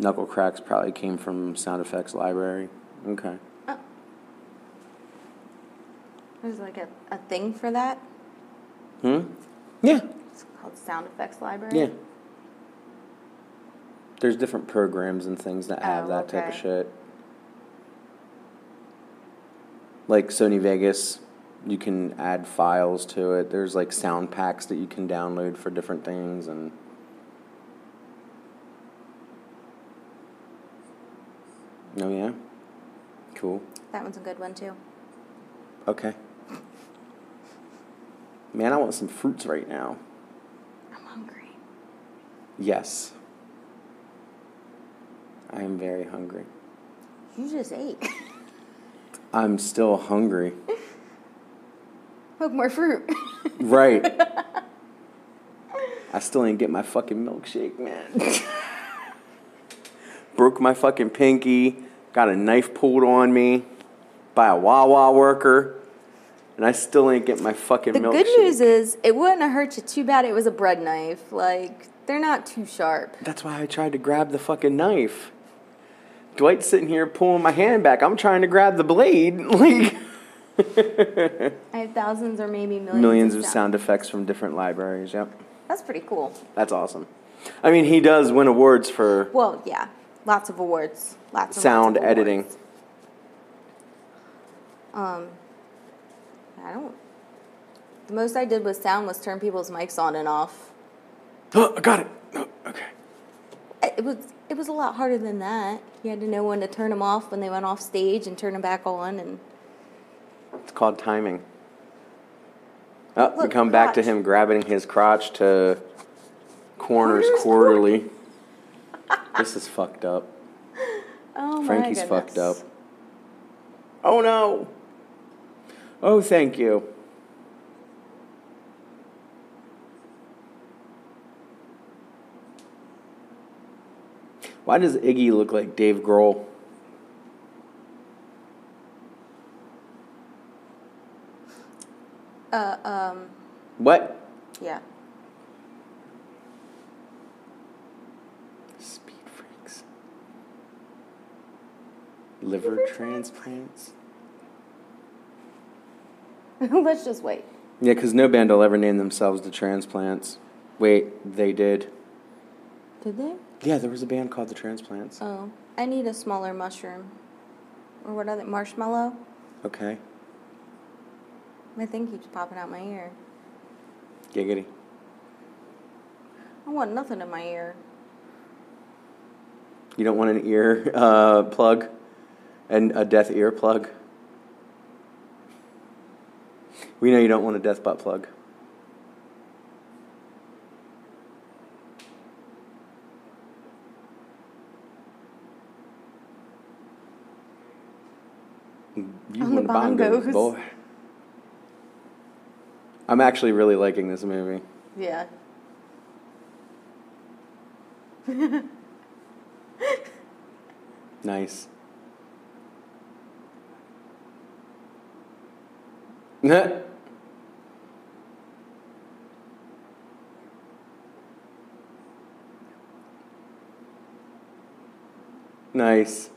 Knuckle cracks probably came from sound effects library. Okay. Oh. There's like a, a thing for that. Hmm? Yeah. It's called Sound Effects Library. Yeah. There's different programs and things that have Oh, that type of shit. like Sony Vegas, you can add files to it. There's like sound packs that you can download for different things and Oh yeah. Cool. That one's a good one too. Okay. Man, I want some fruits right now. I'm hungry. Yes. I am very hungry. You just ate. I'm still hungry. Hope more fruit. Right. I still ain't get my fucking milkshake, man. Broke my fucking pinky, got a knife pulled on me by a Wawa worker, and I still ain't get my fucking the milkshake. good news is it wouldn't have hurt you too bad. It was a bread knife. Like they're not too sharp. That's why I tried to grab the fucking knife. Dwight's sitting here pulling my hand back. I'm trying to grab the blade. Like I have thousands or maybe millions. millions of sound effects from different libraries. Yep. That's pretty cool. That's awesome. I mean, he does win awards for Well, yeah, lots of awards. Lots of sound lots of editing. Um, I don't. The most I did with sound was turn people's mics on and off. Oh, I got it. Oh, okay. It was it was a lot harder than that. You had to know when to turn them off when they went off stage and turn them back on. And It's called timing. Oh, we Look, come back to him grabbing his crotch to Corners Corners Quarterly. This is fucked up. oh Frankie's my fucked up. Oh no. Oh, thank you. Why does Iggy look like Dave Grohl? Uh, um, What? yeah. Liver transplants? Let's just wait. Yeah, because no band will ever name themselves the Transplants. Wait, they did. Did they? Yeah, there was a band called the Transplants. Oh, I need a smaller mushroom. Or what other marshmallow? Okay, My thing keeps popping out my ear. giggity. I want nothing in my ear. You don't want an ear uh, plug and a death ear plug? We know you don't want a death butt plug. You On the a bongos. boy. I'm actually really liking this movie. Yeah. Nice. Nice.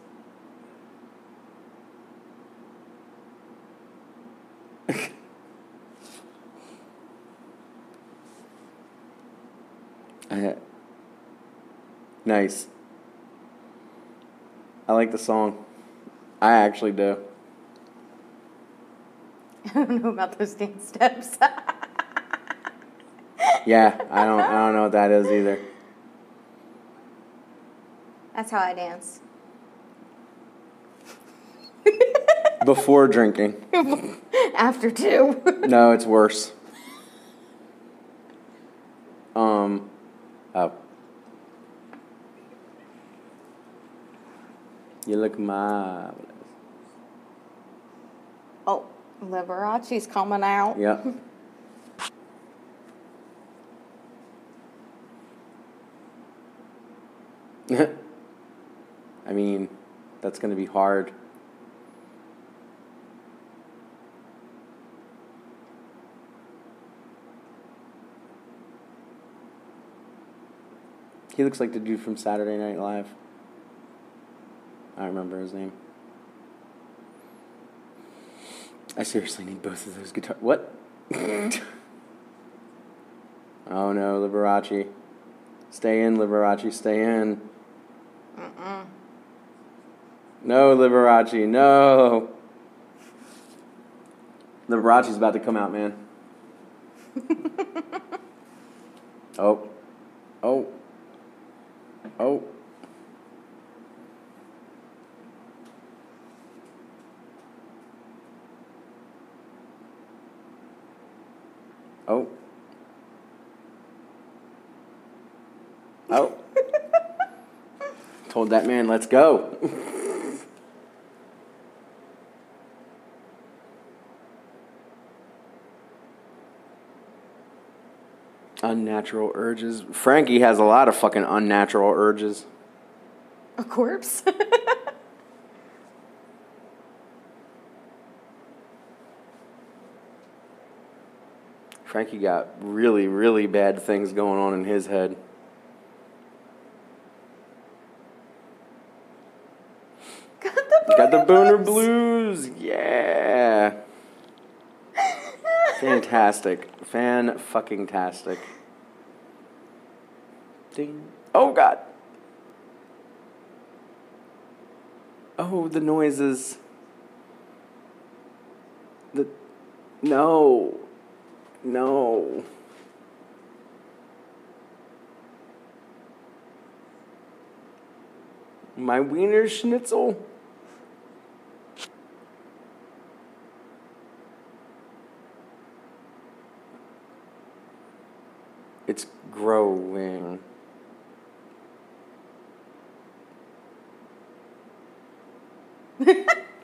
Nice. I like the song. I actually do. I don't know about those dance steps. Yeah, I don't. I don't know what that is either. That's how I dance. Before drinking. After two. No, it's worse. Um. Oh. You look marvelous. Liberace's coming out. Yep. I mean, that's going to be hard. He looks like the dude from Saturday Night Live. I remember his name. I seriously need both of those guitars. What? oh no, Liberace. Stay in, Liberace, stay in. Mm-mm. No, Liberace, no. Liberace's about to come out, man. oh. Oh. Oh. Oh. Oh. Told that man, let's go. unnatural urges. Frankie has a lot of fucking unnatural urges. A corpse? Frankie got really, really bad things going on in his head. Got the Got the Booner Blues. Blues, yeah. Fantastic, fan fucking tastic. Ding. Oh God. Oh, the noises. The no, no. My wiener schnitzel. It's growing.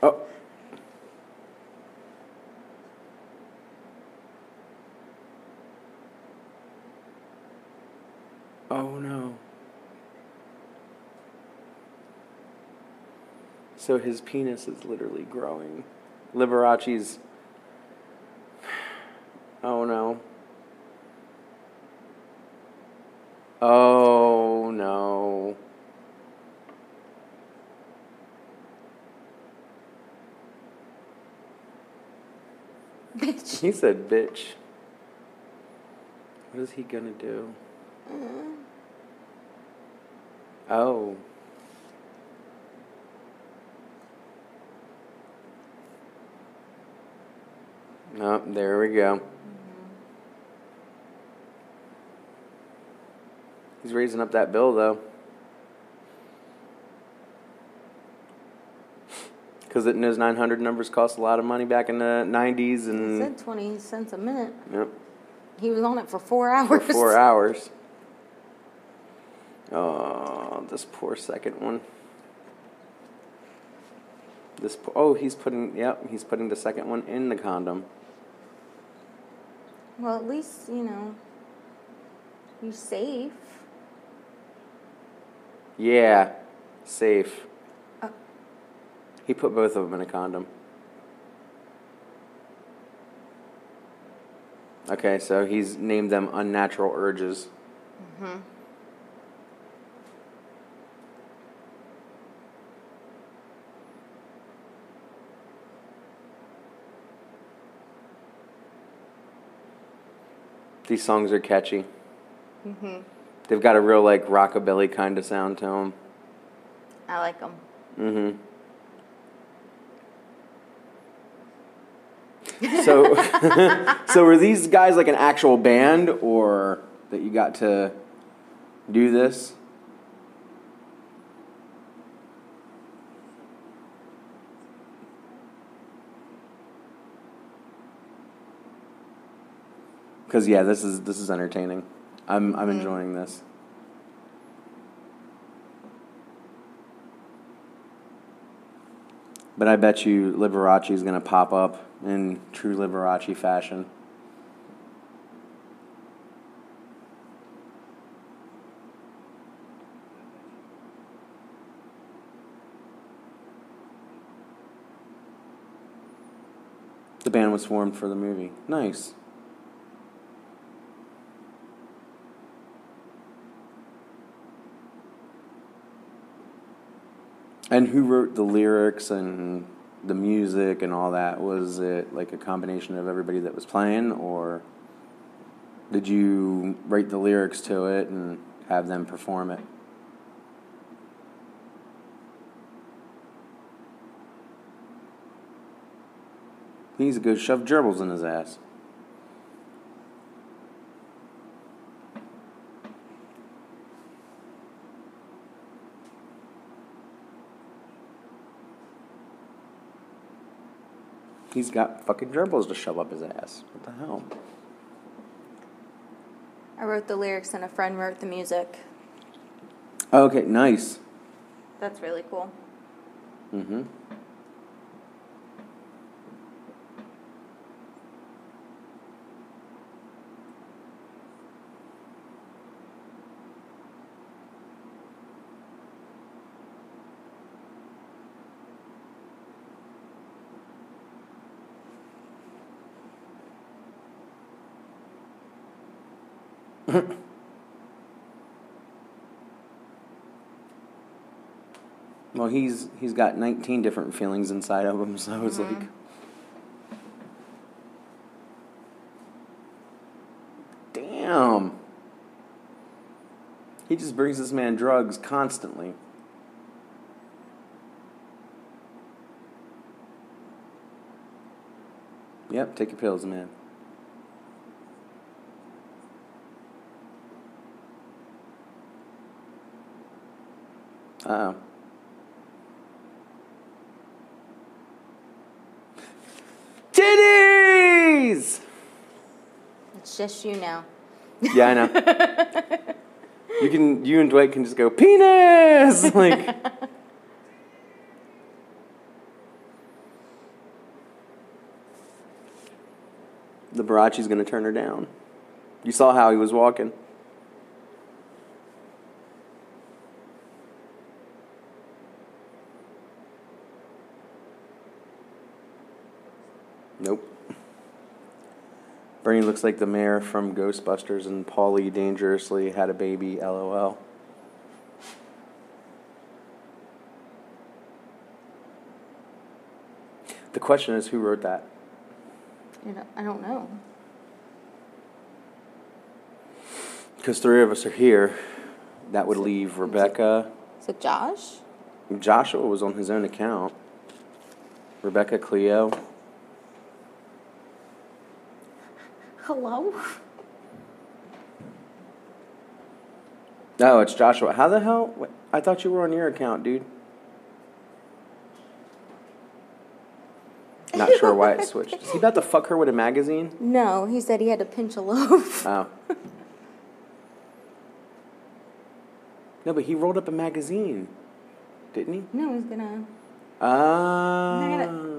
oh. Oh no. So his penis is literally growing. Liberace's. Oh no. Oh no. Bitch. He said, bitch. What is he gonna do? Oh. Oh, there we go. He's raising up that bill though. Because it knows 900 numbers cost a lot of money back in the 90s He and said 20 cents a minute. yep, He was on it for four for hours. four hours. Oh, this poor second one. This po- oh, he's putting yep, he's putting the second one in the condom. Well, at least, you know, you're safe. Yeah, safe. Uh. He put both of them in a condom. Okay, so he's named them unnatural urges. These songs are catchy. They've got a real like rockabilly kind of sound to them. I like them. Mm-hmm. So, so were these guys like an actual band, or that you got to do this? Because yeah, this is this is entertaining. I'm I'm mm. enjoying this. But I bet you Liberace is going to pop up in true Liberace fashion. The band was formed for the movie. Nice. And who wrote the lyrics and the music and all that? Was it like a combination of everybody that was playing, or did you write the lyrics to it and have them perform it? He needs to go shove gerbils in his ass. He's got fucking gerbils to shove up his ass. What the hell? I wrote the lyrics and a friend wrote the music. Okay, nice. That's really cool. Mm-hmm. Well, he's he's got 19 different feelings inside of him, so it's like. Damn. He just brings this man drugs constantly. Yep, take your pills, man. Uh oh. Titties! It's just you now. Yeah, I know. you can, you and Dwight can just go penis, like. the Barachi's gonna turn her down. You saw how he was walking. Nope. Bernie looks like the mayor from Ghostbusters, and Paulie dangerously had a baby. LOL. The question is, who wrote that? You know, I don't know. Because three of us are here. That would leave Rebecca. Is it Josh? Joshua was on his own account. Rebecca Cleo. Hello? No, it's Joshua. How the hell? Wait, I thought you were on your account, dude. Not sure why it switched. Is he about to fuck her with a magazine? No, he said he had to pinch a loaf. Oh. No, but he rolled up a magazine, didn't he? no, he's gonna. Ah.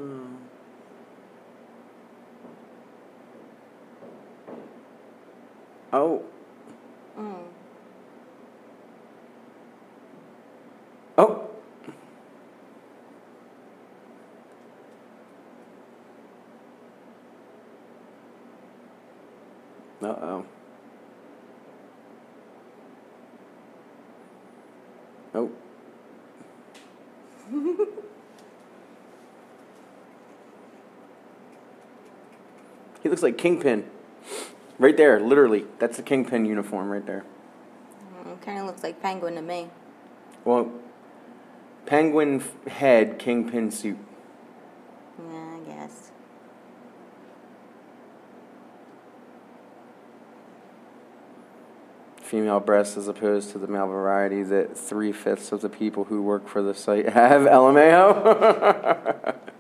Oh. Mm. Oh. Uh oh. Oh. he looks like Kingpin. Right there, literally. That's the Kingpin uniform right there. kind of looks like penguin to me. Well, penguin f- head, Kingpin suit. Yeah, I guess. female breasts as opposed to the male variety that three fifths of the people who work for the site have LMAO.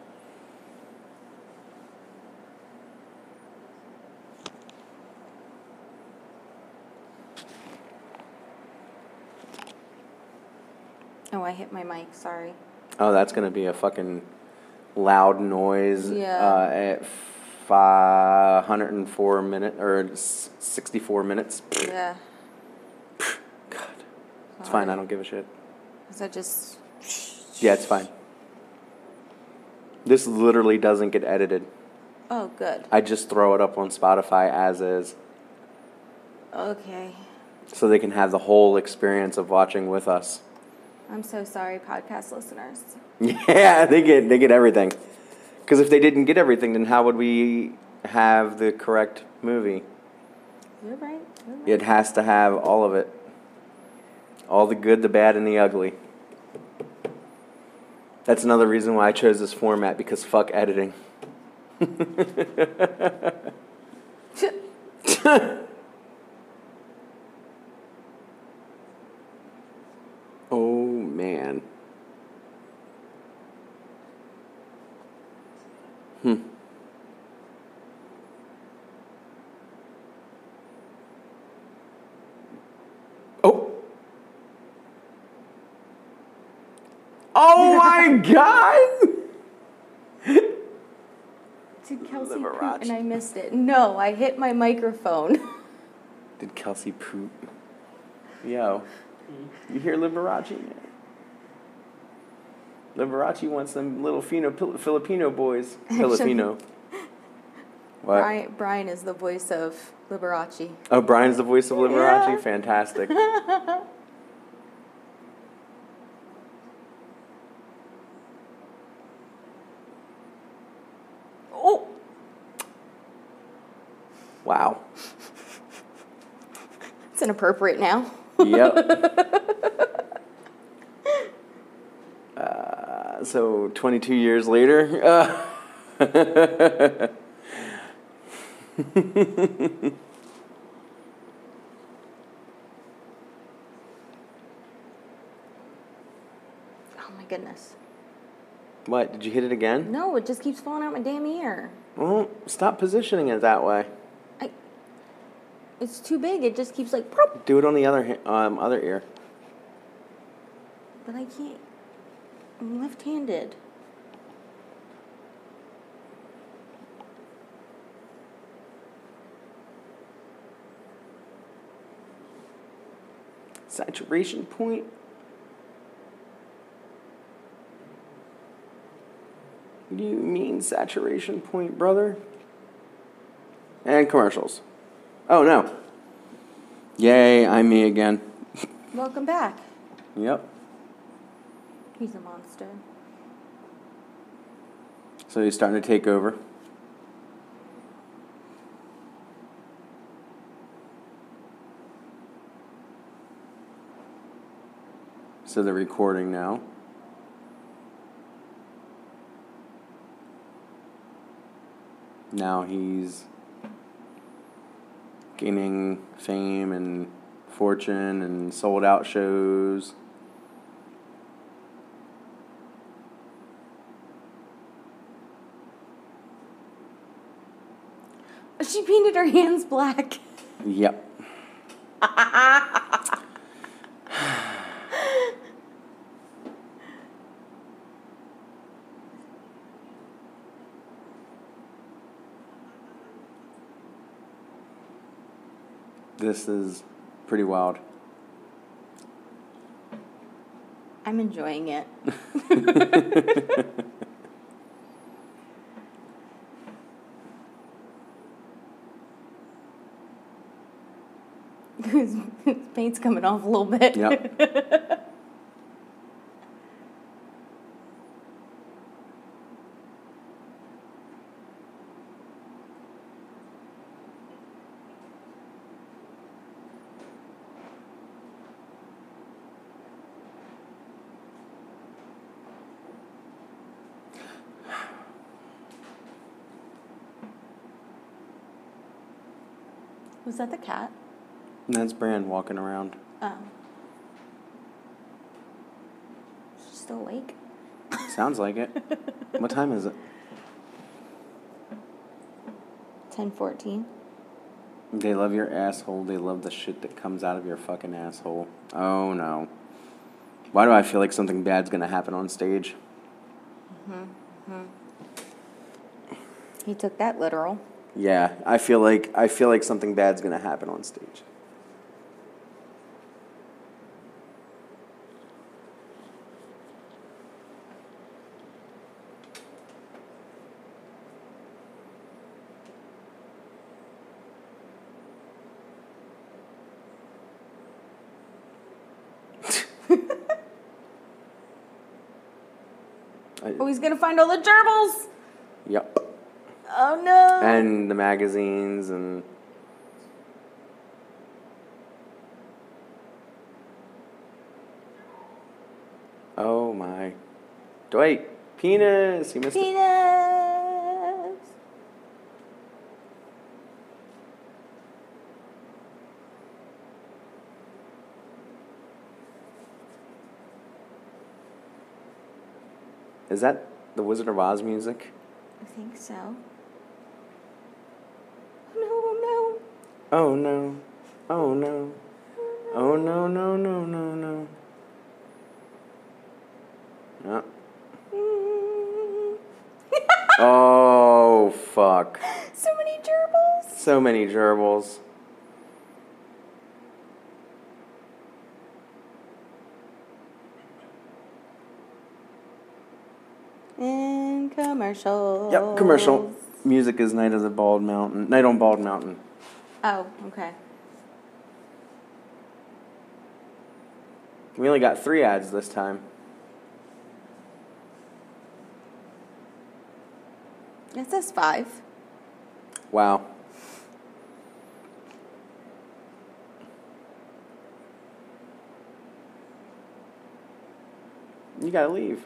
I hit my mic. Sorry. oh, that's gonna be a fucking loud noise. Yeah. Uh, at 504 minute or 64 minutes. Yeah. God, it's fine. I don't give a shit. Is that just? Yeah, it's fine. This literally doesn't get edited. Oh, good. I just throw it up on Spotify as is. Okay. so they can have the whole experience of watching with us. I'm so sorry, podcast listeners. Yeah, they get they get everything. Because if they didn't get everything, then how would we have the correct movie? You're right. You're right. It has to have all of it, all the good, the bad, and the ugly. That's another reason why I chose this format because fuck editing. oh man. Hmm. Oh. Oh my god! Did Kelsey poop and I missed it? No, I hit my microphone. Did Kelsey poop? Yo, you hear Liberace? Liberace wants them little Fino, Filipino boys. Filipino. What? Brian, Brian is the voice of Liberace. Oh, Brian's the voice of Liberace? Yeah. Fantastic. Oh, Wow. it's inappropriate now. Yep. So 22 years later. Uh, Oh my goodness. what? Did you hit it again? No, it just keeps falling out my damn ear. Well, stop positioning it that way. I, it's too big. It just keeps like, Do it on the other um, other ear. but I can't. I'm left-handed. Saturation point. What do you mean saturation point, brother? And commercials. Oh no. Yay, I'm me again. Welcome back. Yep. He's a monster. So he's starting to take over. So they're recording now. Now he's gaining fame and fortune and sold out shows. She painted her hands black. Yep. this is pretty wild. I'm enjoying it. His his paint's coming off a little bit. Yep. Was that the cat? That's Bran walking around. Oh. She's still awake? Sounds like it. what time is it? 1014. They love your asshole. They love the shit that comes out of your fucking asshole. Oh no. Why do I feel like something bad's gonna happen on stage? Mhm. He took that literal. Yeah, I feel like I feel like something bad's gonna happen on stage. I- Oh, he's gonna find all the gerbils! yep. Oh no! And the magazines and Oh my. Dwight, penis. You missed it. Penis! Is that the Wizard of Oz music? I think so. Oh no, Oh no. Oh no. Oh no Oh no no no no. No. no. Mm. Oh fuck. so many gerbils. So many gerbils. And commercials. Yep, commercial. Music is Night of the Bald Mountain. Night on Bald Mountain. Oh, okay. We only got three ads this time. It says five. Wow. You gotta leave.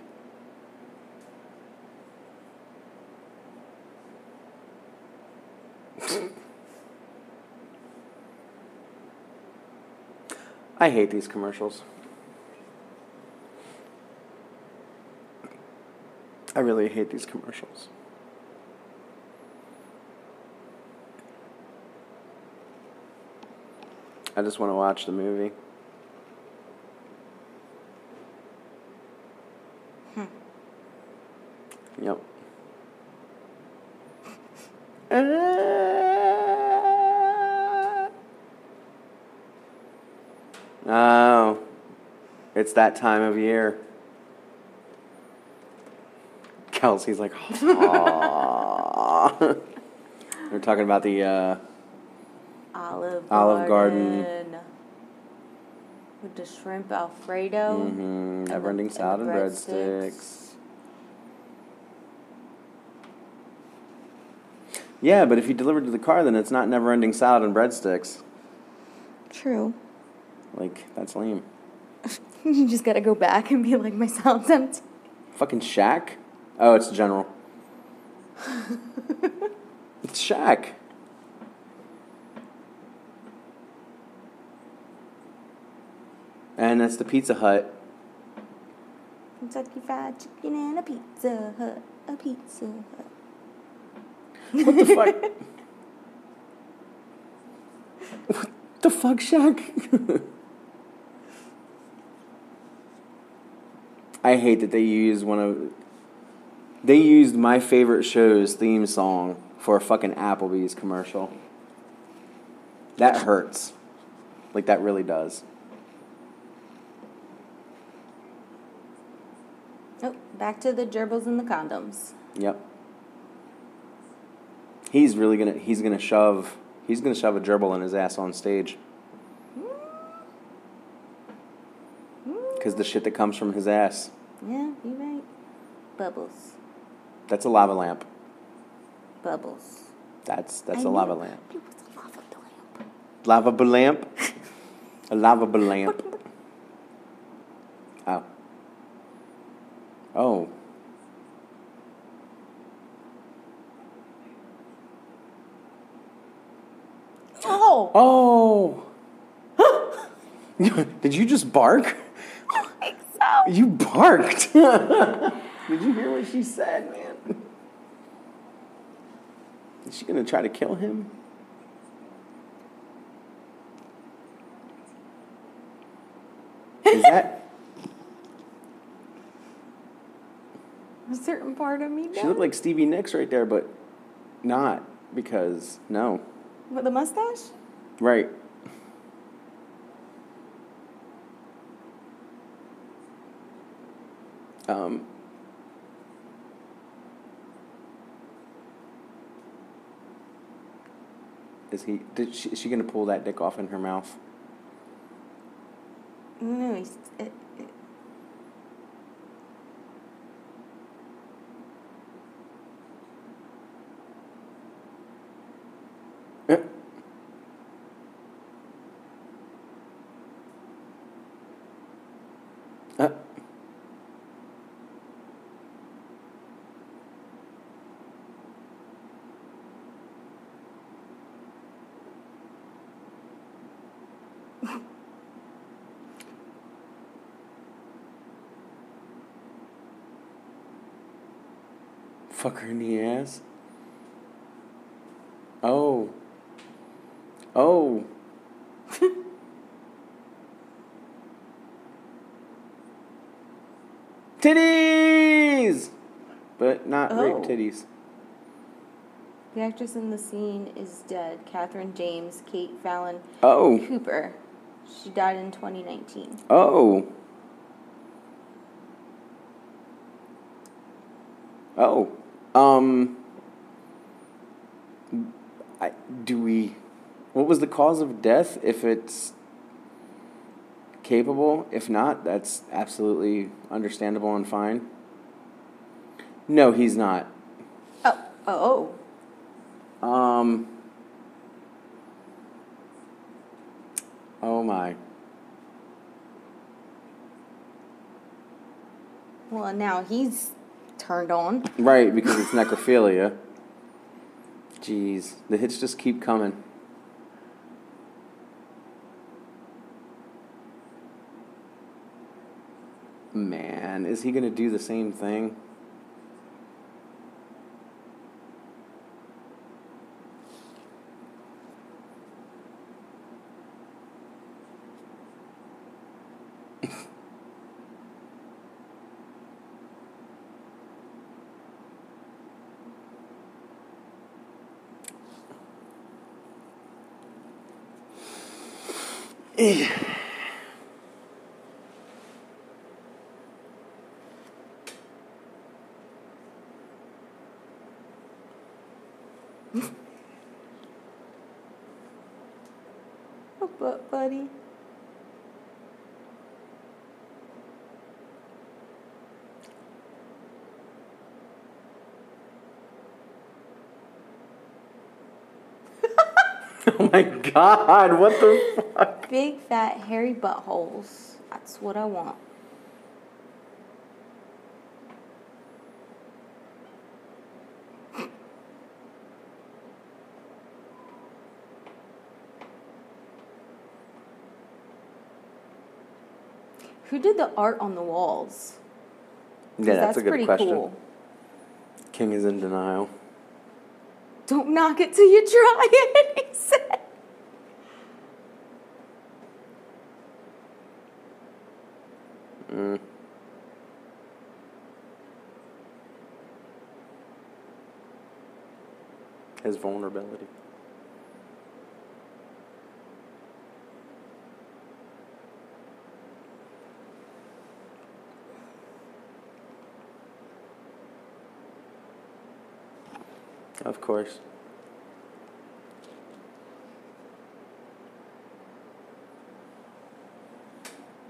I hate these commercials. I really hate these commercials. I just want to watch the movie. Yep. Oh, it's that time of year. Kelsey's like, Aww. They're talking about the uh, Olive Olive Garden. With the shrimp Alfredo. mhm, never-ending and the salad and breadsticks. breadsticks. Yeah, but if you deliver to the car, then it's not never-ending salad and breadsticks. True. Like that's lame. you just gotta go back and be like, my salad's empty. Fucking Shaq. Oh, it's General. it's Shaq. And that's the Pizza Hut. Kentucky Fried Chicken and a Pizza Hut. A Pizza Hut. What the fuck? what the fuck, Shaq? I hate that they use one of. They used my favorite show's theme song for a fucking Applebee's commercial. That hurts. Like, that really does. Oh, back to the gerbils and the condoms. Yep. He's really gonna. He's gonna shove. He's gonna shove a gerbil in his ass on stage. Mm. Because the shit that comes from his ass. Yeah, you're right. Bubbles. That's a lava lamp. Bubbles. That's that's I a lava lamp. It was a lava lamp. Lava lamp. a lava lamp. Oh. Oh. Oh! Oh. Did you just bark? I. You barked. Did you hear what she said, man? Is she gonna try to kill him? Is that? A certain part of me She looked like Stevie Nicks right there, but not because no. With the mustache? Right. Um. Is he? Did she? Is she gonna pull that dick off in her mouth? No. It, Fuck her in the ass. Oh. Oh. titties! But not rape Oh. titties. The actress in the scene is dead. Catherine James, Kate Fallon Oh. Cooper. She died in 2019. Oh. Oh. Um. I, do we. What was the cause of death? If it's capable, if not, that's absolutely understandable and fine. No, he's not. Oh, oh, Um. Oh my. well, now he's turned on. Right, because it's necrophilia. Jeez, the hits just keep coming. Man, is he going to do the same thing? Oh, but buddy. Oh my god, what the? Big fat hairy buttholes. That's what I want. Who did the art on the walls? Yeah, that's, a good pretty question. cool. King is in denial. Don't knock it till you try it, His vulnerability. Of course.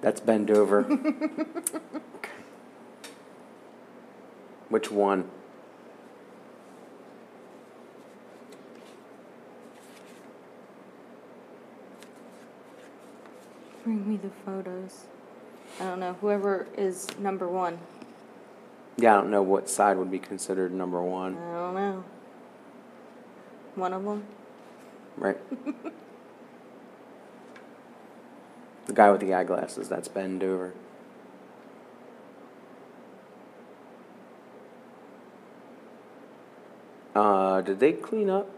That's bend over. Which one? Bring me the photos. I don't know. Whoever is number one. Yeah, I don't know what side would be considered number one. I one, don't know. One of them. right? the guy with the eyeglasses, that's bend over. Uh, did they clean up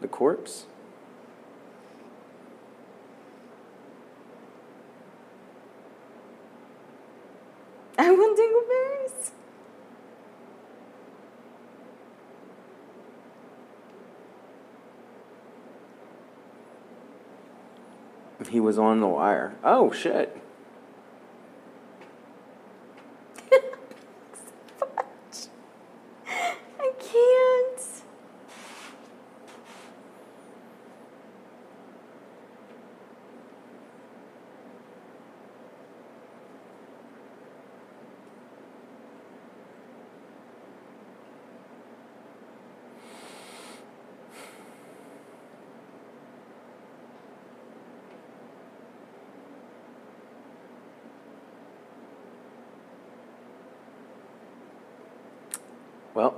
the corpse? I want dingleberries. He was on the wire. Oh shit. I can't. Well,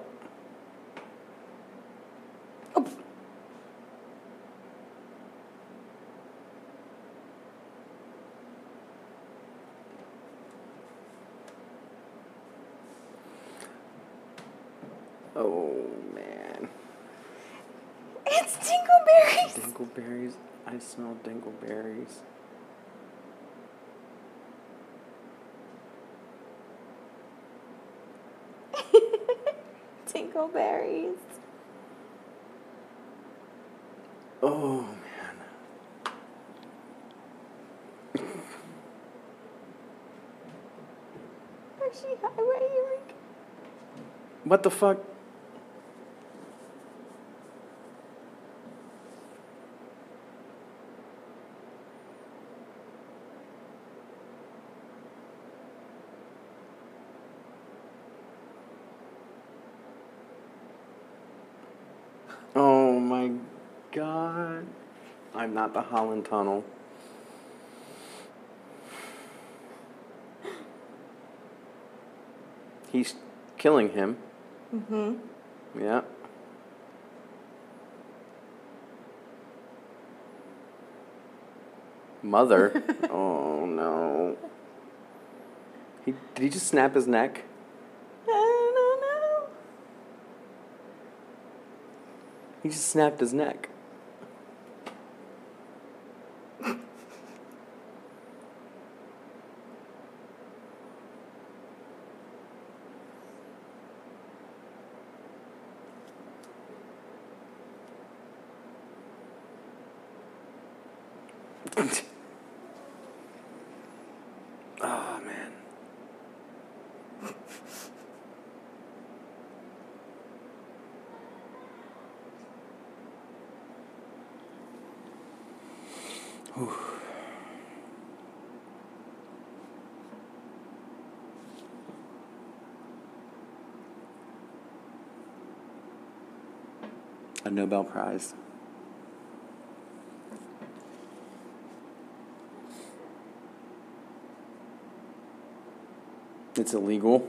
Oh man. It's dingleberries. I smell dingleberries. Dingleberries. Oh man. Hershey Highway. What the fuck? Oh my god. Not the Holland Tunnel. He's killing him. Mm-hmm. Yeah. Mother. oh no. He did he just snap his neck? I don't know. He just snapped his neck. Nobel Prize. It's illegal.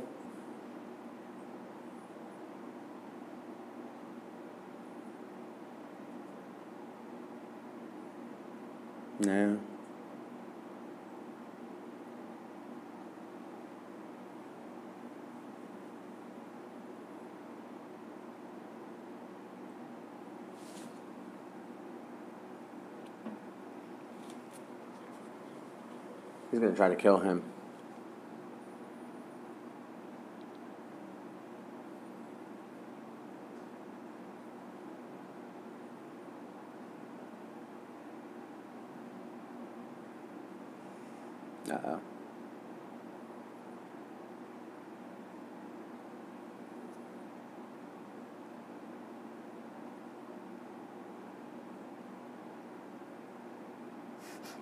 No. He's gonna try to kill him. Uh oh.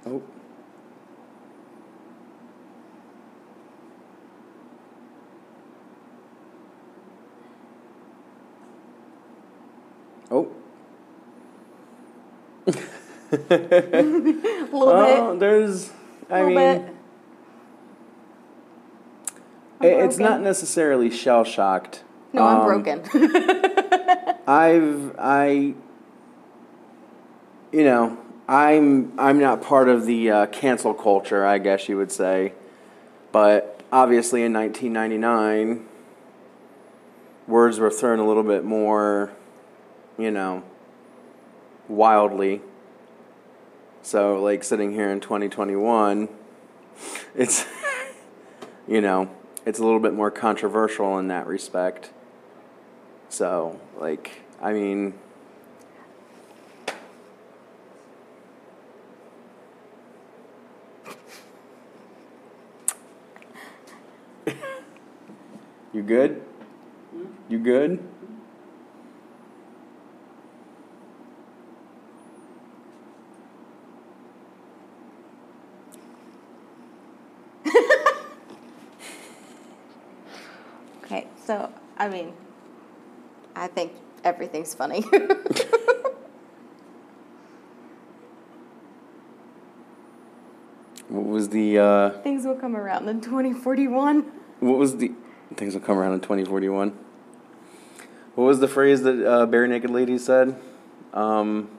Oh. Oh. A little Oh, bit. there's. I A mean, bit. It's not necessarily shell shocked. No, I'm Um, broken. I've I. You know, I'm I'm not part of the uh, cancel culture, I guess you would say, but obviously in 1999, words were thrown a little bit more, you know, wildly. So, like sitting here in 2021, it's, you know, it's a little bit more controversial in that respect. So, like, I mean, you good? Hmm? You good? okay, so I mean, I think funny. What was the uh, Things will come around in 2041. what was the things will come around in 2041? What was the phrase that uh, Barenaked Lady said? Um,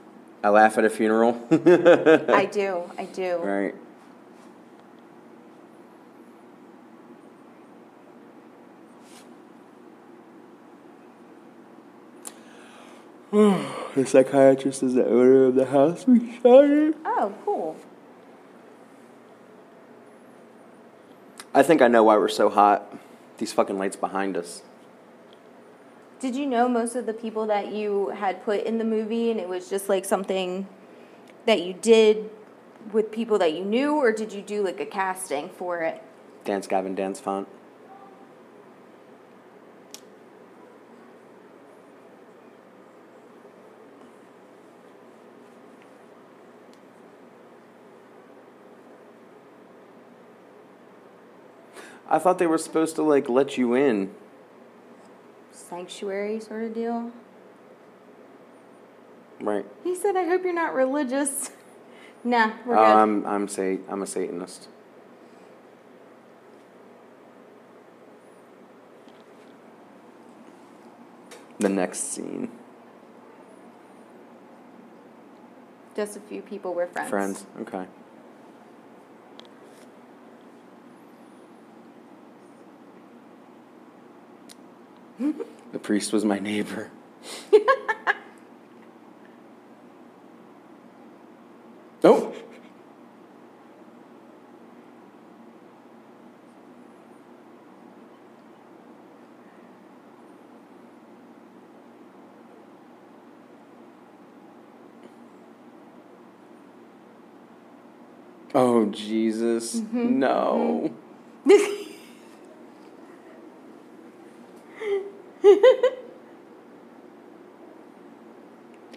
I laugh at a funeral. I do, I do. Right. the psychiatrist is the owner of the house we shot in. Oh, cool. I think I know why we're so hot. These fucking lights behind us. Did you know most of the people that you had put in the movie and it was just like something that you did with people that you knew or did you do like a casting for it? Dance Gavin Dance Font. I thought they were supposed to like let you in. Sanctuary sort of deal? Right. He said, I hope you're not religious. nah, we're good. Um, I'm I'm say I'm a Satanist. The next scene. just a few people were friends. Friends. Okay. The priest was my neighbor. oh. Oh Jesus! Mm-hmm. No.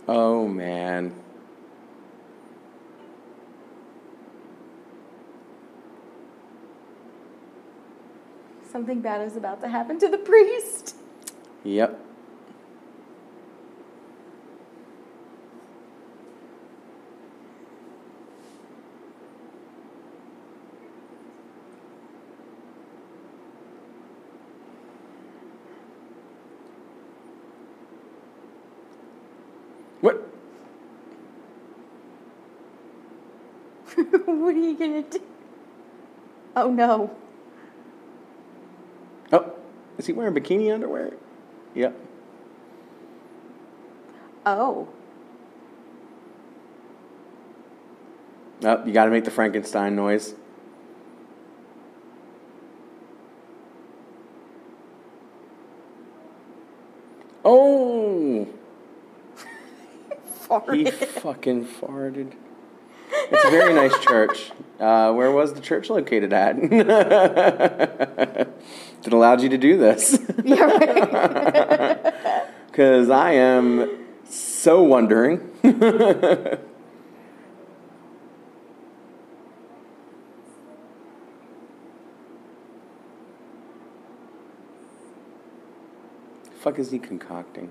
oh man. Something bad is about to happen to the priest. Yep. What? what are you gonna do? Oh no. Is he wearing bikini underwear? Yep. Oh. Oh, you got to make the Frankenstein noise. Oh, he Farted. fucking farted. It's a very nice church. Uh, where was the church located at? that allowed you to do this. Because I am so wondering. fuck is he concocting?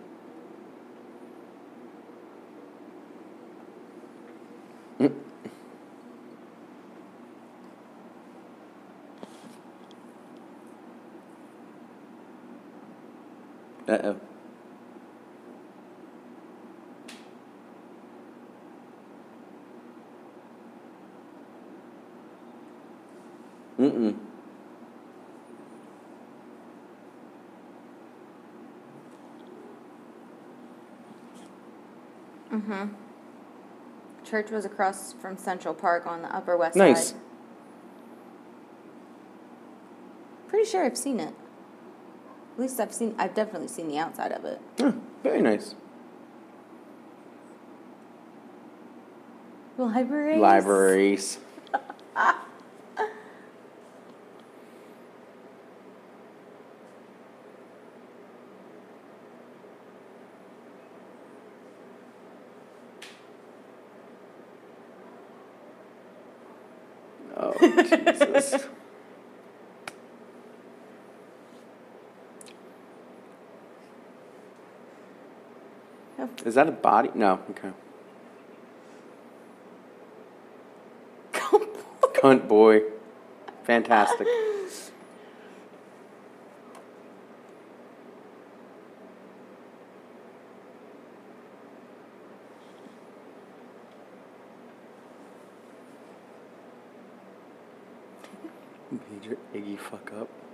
Uh oh. Mm-mm. Mm-hmm. Church was across from Central Park on the Upper West Nice. Side. Pretty sure I've seen it. At least I've seen. I've definitely seen the outside of it. Oh, very nice. Libraries. Libraries. oh, Jesus. Is that a body? No, okay. Cunt boy. Fantastic. Major Iggy fuck up.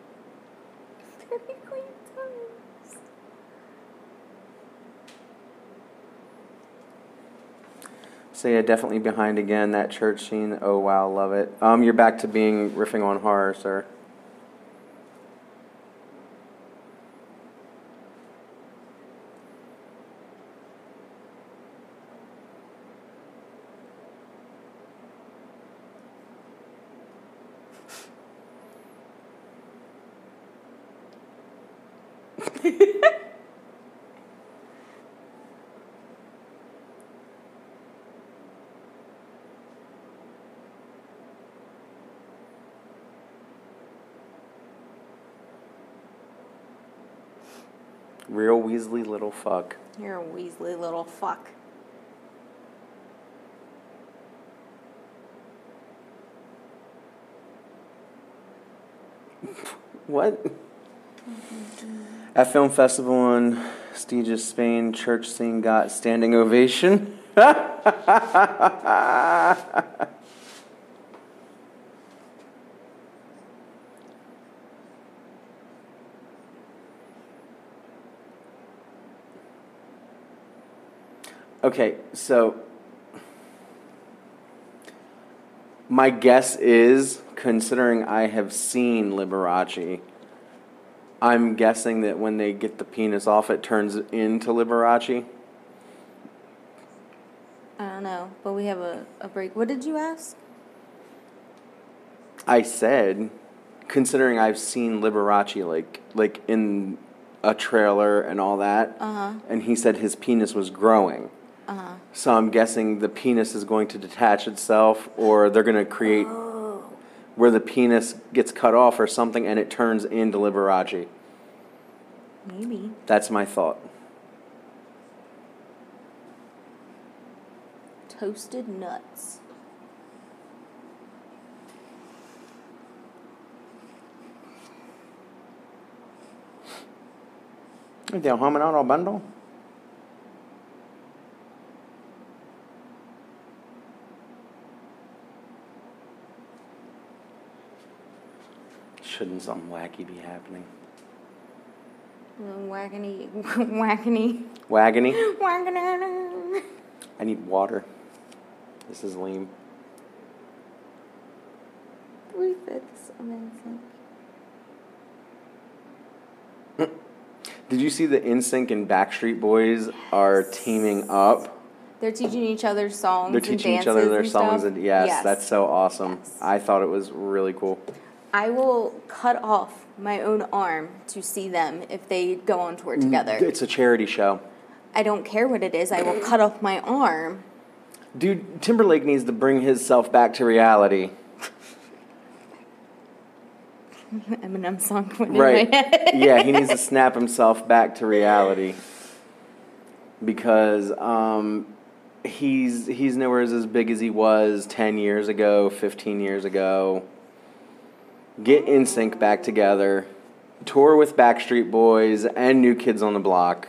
So yeah, definitely behind again that church scene. Oh wow, love it. Um, you're back to being riffing on horror, sir. Real Weasley little fuck. You're a Weasley little fuck. What? At film festival in Sitges, Spain, church scene got standing ovation. okay, so my guess is, considering I have seen Liberace, I'm guessing that when they get the penis off, it turns into Liberace. I don't know, but we have a, a break. What did you ask? I said, considering I've seen Liberace like like in a trailer and all that, Uh-huh. and he said his penis was growing. Uh-huh. So I'm guessing the penis is going to detach itself, or they're going to create Oh. where the penis gets cut off or something, and it turns into Liberace. Maybe. That's my thought. Toasted nuts. They're humming out a bundle. Shouldn't something wacky be happening? Waggany, waggany, Wagony? waggany. I need water. This is lame. Refits, amazing. Did you see the NSYNC and Backstreet Boys are teaming up? They're teaching each other songs. They're teaching each other their and songs, and yes, that's so awesome. Yes. I thought it was really cool. I will cut off my own arm to see them if they go on tour Mm, together. It's a charity show. I don't care what it is. I will cut off my arm. Dude, Timberlake needs to bring himself back to reality. Eminem song went Right. in my head. yeah, he needs to snap himself back to reality. Because um, he's he's nowhere as big as he was 10 years ago, 15 years ago. Get NSYNC back together. Tour with Backstreet Boys and New Kids on the Block.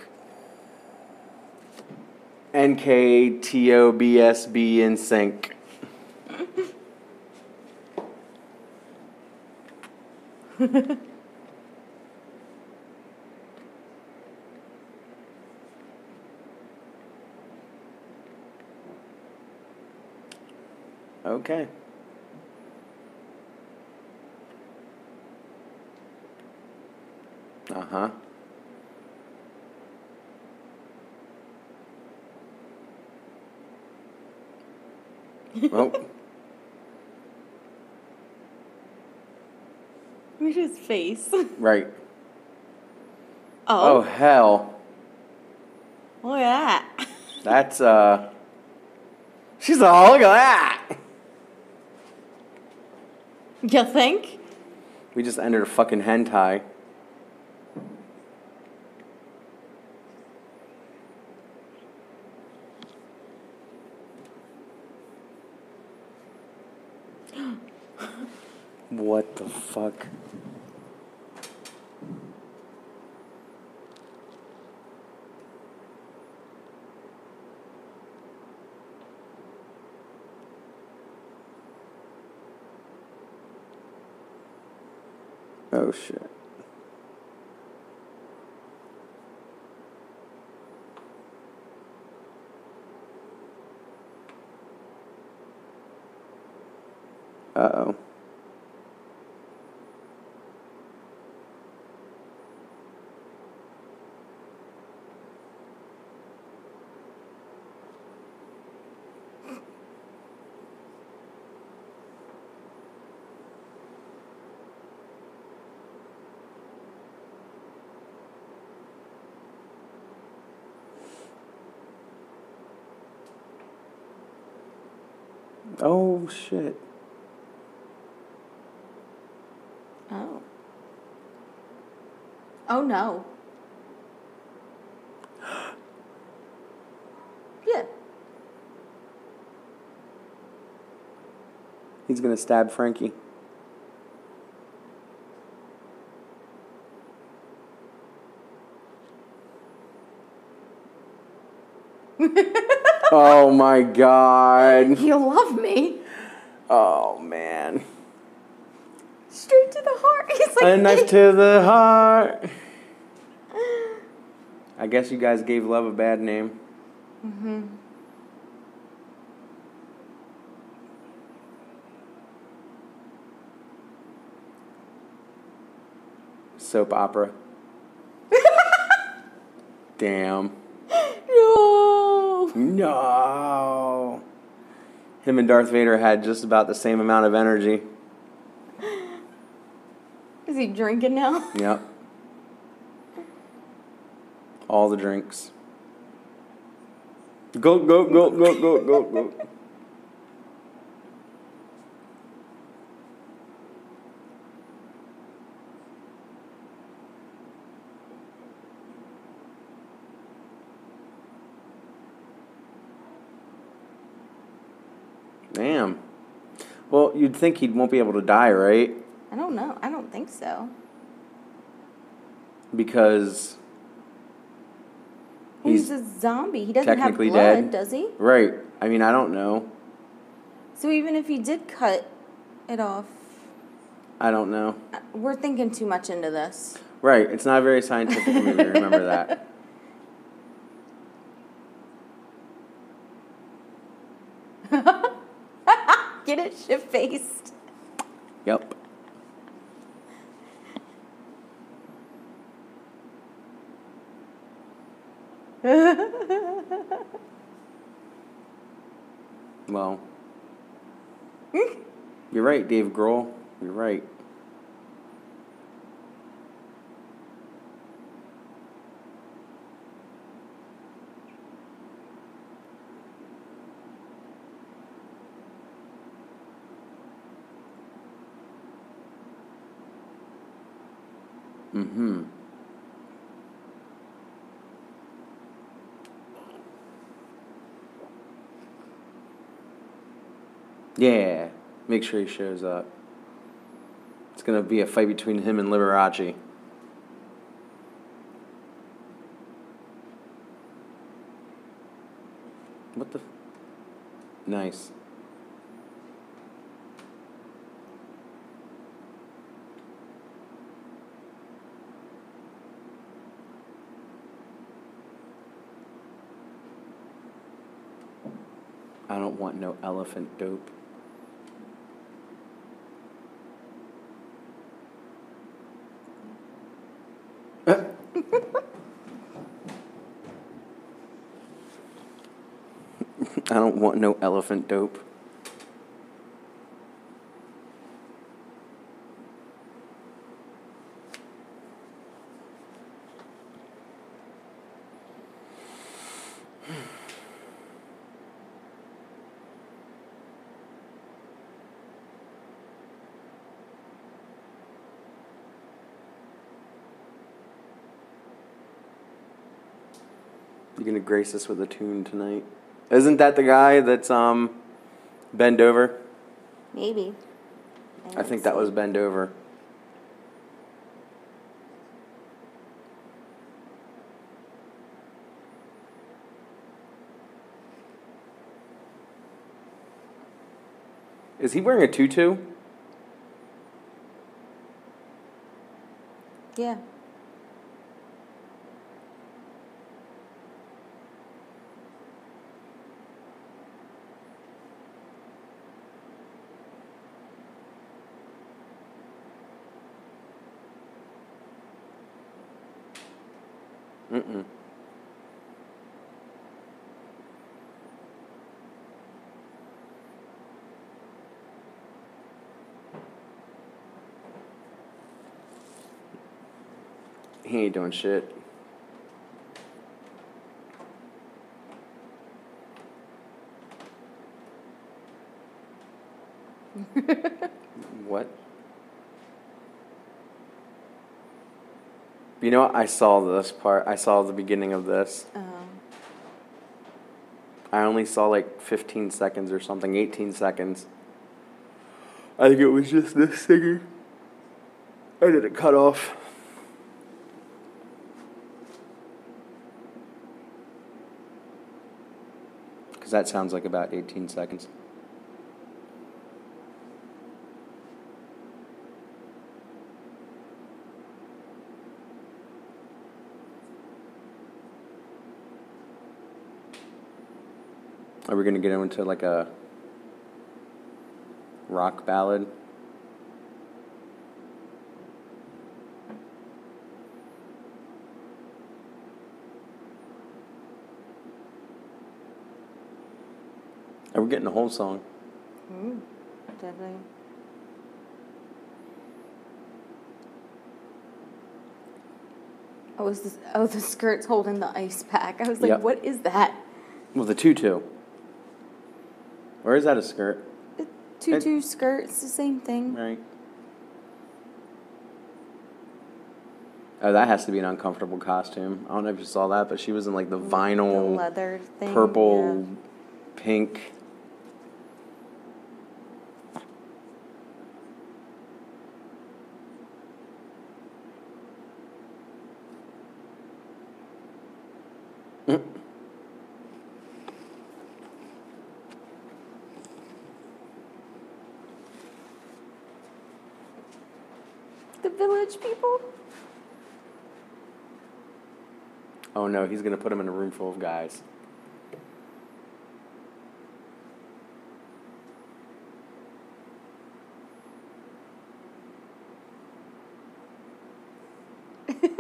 NKOTBSB in sync. Okay. Uh huh. well, Look at his face. right. Oh Oh, hell, look at that. that's uh. She's all look at that. You think? We just entered a fucking hentai. What the fuck? Oh shit. Uh oh. Oh shit. Oh. Oh no. yeah. He's gonna stab Frankie. oh my god. You love me. Oh man. Straight to the heart. He's like A knife to the heart. I guess you guys gave love a bad name. Mm-hmm. Soap opera. Damn. No. No. Him and Darth Vader had just about the same amount of energy. Is he drinking now? Yep. All the drinks. Go, go, go, go, go, go, go. Damn. Well, you'd think he won't be able to die, right? I don't know. I don't think so. Because He's, He's a zombie. He doesn't have blood, dead. does he? Right. I mean, I don't know. So even if he did cut it off, I don't know. uh, we're thinking too much into this. Right. It's not a very scientific movie. Remember that. Get it shit faced. Yep. well, you're right, Dave Grohl. You're right. Mm-hmm. Yeah, make sure he shows up. It's gonna be a fight between him and Liberace. What the? F- nice. I don't want no elephant dope. I don't want no elephant dope. Gonna grace us with a tune tonight? Isn't that the guy that's um bend over? Maybe. I think that was bend over. Is he wearing a tutu? Yeah. Mm-mm. He ain't doing shit. what? You know, I saw this part. I saw the beginning of this. Um, I only saw like 15 seconds or something, 18 seconds. I think it was just this singer. I did it cut off. That sounds like about 18 seconds. Are we going to get into like a rock ballad? Are getting the whole song? mm, definitely. Oh, is this, oh, the skirt's holding the ice pack. I was like, Yep. what is that? Well, the tutu. Or is that a skirt? Tutu skirt, it's the same thing. Right. Oh, that has to be an uncomfortable costume. I don't know if you saw that, but she was in like the The vinyl leather thing. purple, pink. People? Oh no, he's gonna put him in a room full of guys.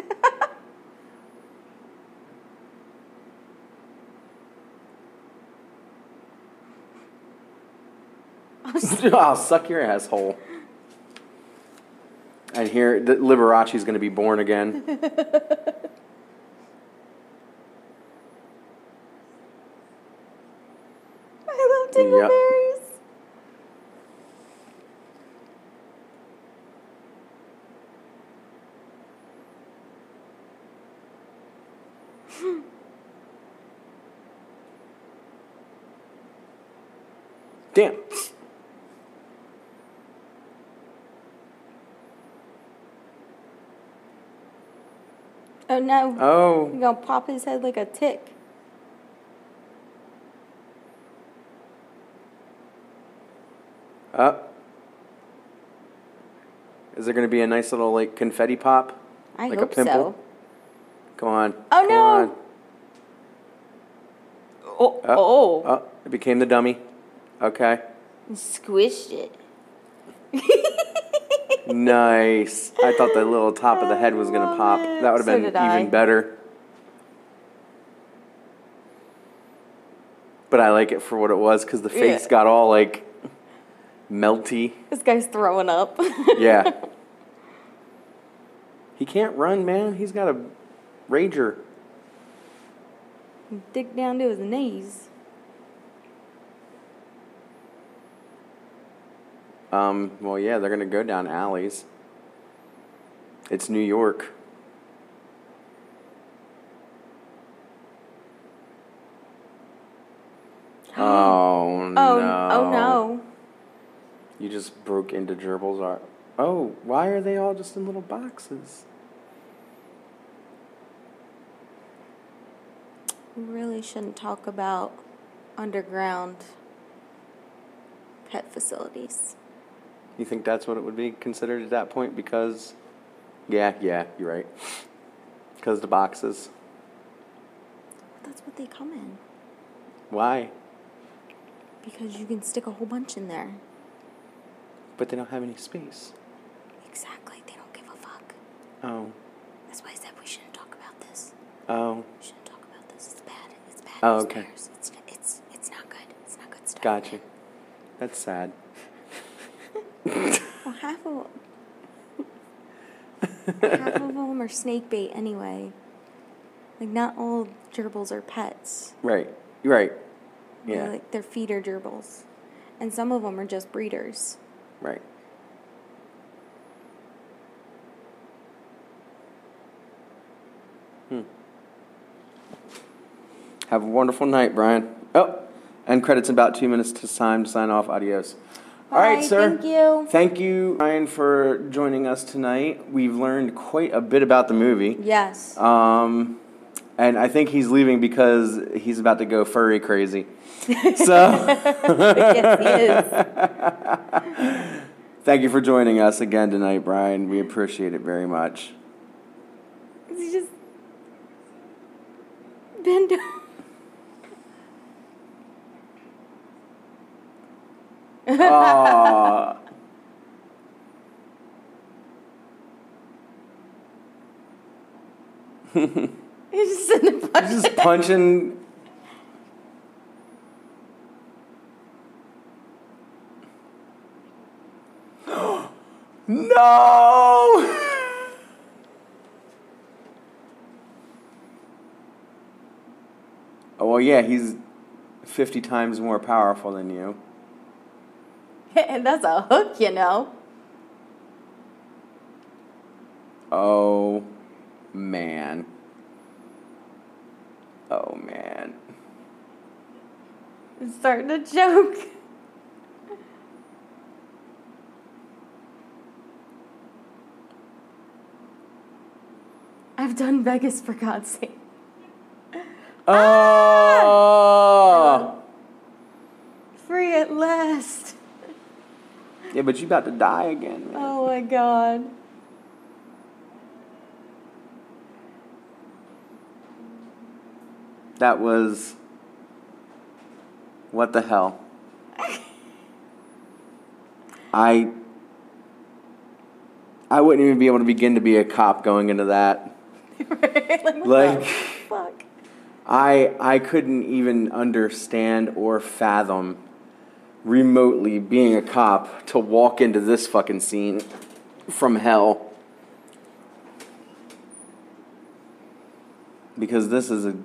I'll suck your asshole. And here, the Liberace's going to be born again. I love Yep. dingleberries. Damn. Oh no. Oh. You're gonna pop his head like a tick. Up. Is there going to be a nice little like confetti pop? I like hope a pimple? so. Come on. Oh, Come no. on. Oh, Oh, oh. oh, it became the dummy. Okay. Squished it. Nice. I thought the little top of the head was going to pop. That would have So been did I. even better. But I like it for what it was because the face Yeah. got all like melty. This guy's throwing up. Yeah. he can't run, man. He's got a rager. Dig down to his knees. Um, well, yeah, they're gonna go down alleys. It's New York. oh no! Oh, oh no. You just broke into Gerbil's art. Oh, why are they all just in little boxes? We really shouldn't talk about underground pet facilities. You think that's what it would be considered at that point? Because, yeah, yeah, you're right. Because the boxes. That's what they come in. Why? Because you can stick a whole bunch in there. But they don't have any space. Exactly. They don't give a fuck. Oh. That's why I said we shouldn't talk about this. Oh. We shouldn't talk about this. It's bad. It's bad. Oh, okay. It's, it's, it's not good. It's not good stuff. Gotcha. That's sad. Well, half of half of them are snake bait anyway. Like not all gerbils are pets. Right. Right. They're Yeah. like they're feeder gerbils, and some of them are just breeders. Right. Hmm. Have a wonderful night, Brian. Oh, and credits in about two minutes to time to sign off. Adios. All right, sir. thank you. Thank you, Brian, for joining us tonight. We've learned quite a bit about the movie. Yes. Um, and I think he's leaving because he's about to go furry crazy. So. yes, he is. Thank you for joining us again tonight, Brian. We appreciate it very much. He's just bend Uh, Aw. He's just sitting there punching. Just punching. no! Oh, well, yeah, he's 50 times more powerful than you. and that's a hook, you know. Oh, man. Oh, man. It's starting to choke. I've done Vegas for God's sake. Oh! Free at last. Yeah, but you about to die again, man. Oh my god. That was. What the hell? I. I wouldn't even be able to begin to be a cop going into that. like, Like- fuck? I I couldn't even understand or fathom remotely being a cop to walk into this fucking scene from hell. Because this is a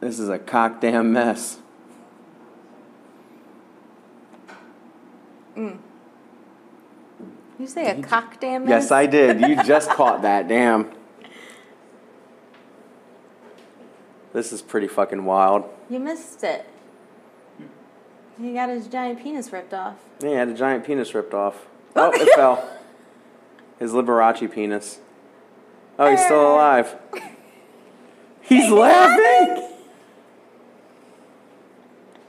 this is a cockdamn mess. Mm. You say a cock damn Yes, I did. You just caught that. Damn. This is pretty fucking wild. You missed it. He got his giant penis ripped off. Yeah, he had a giant penis ripped off. Oh, it fell. His Liberace penis. Oh, he's still alive. He's laughing.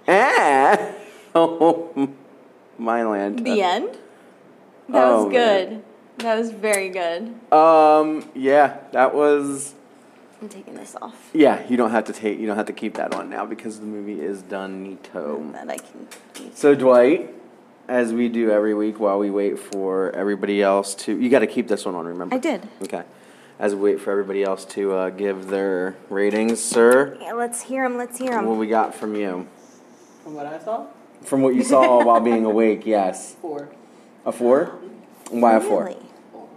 Ah. Oh, my land. The end? That Oh, was man. good. That was very good. Um, yeah, that was. I'm taking this off. Yeah, you don't have to take. You don't have to keep that on now because the movie is done neato. That I can use. So Dwight, as we do every week while we wait for everybody else to, you got to keep this one on. Remember? I did. Okay. As we wait for everybody else to uh, give their ratings, sir, Yeah, let's hear him. Let's hear them. what we got from you? From what I saw, From what you saw while being awake, yes. four. A four? Why a four? Really? Oh,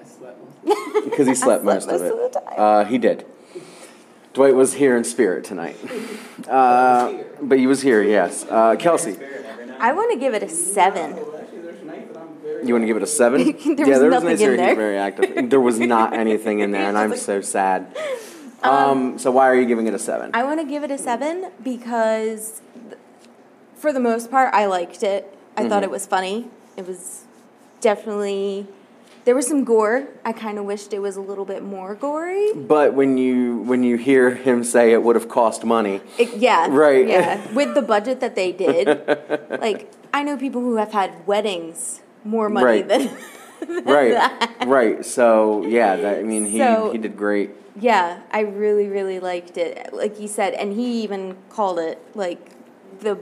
I slept most. Because he slept slept most of it. of the time. Uh, he did. Dwight was here in spirit tonight. Uh, but he was here, yes. Uh, Kelsey, I want to give it a seven. Well, actually, there's nights that I'm very. you want to give it a seven? There yeah, there was nothing nights in where he there. very active. There was not anything in there, and I'm so sad. Um, so why are you giving it a seven? I want to give it a seven because, th- for the most part, I liked it. I thought Mhm. it was funny. It was definitely. There was some gore. I kind of wished it was a little bit more gory. But when you when you hear him say it would have cost money, It, yeah. Right. Yeah. With the budget that they did, like I know people who have had weddings more money Right. than. right, right. So yeah, that, I mean he So- he did great. Yeah, I really, really liked it. Like he said, and he even called it like the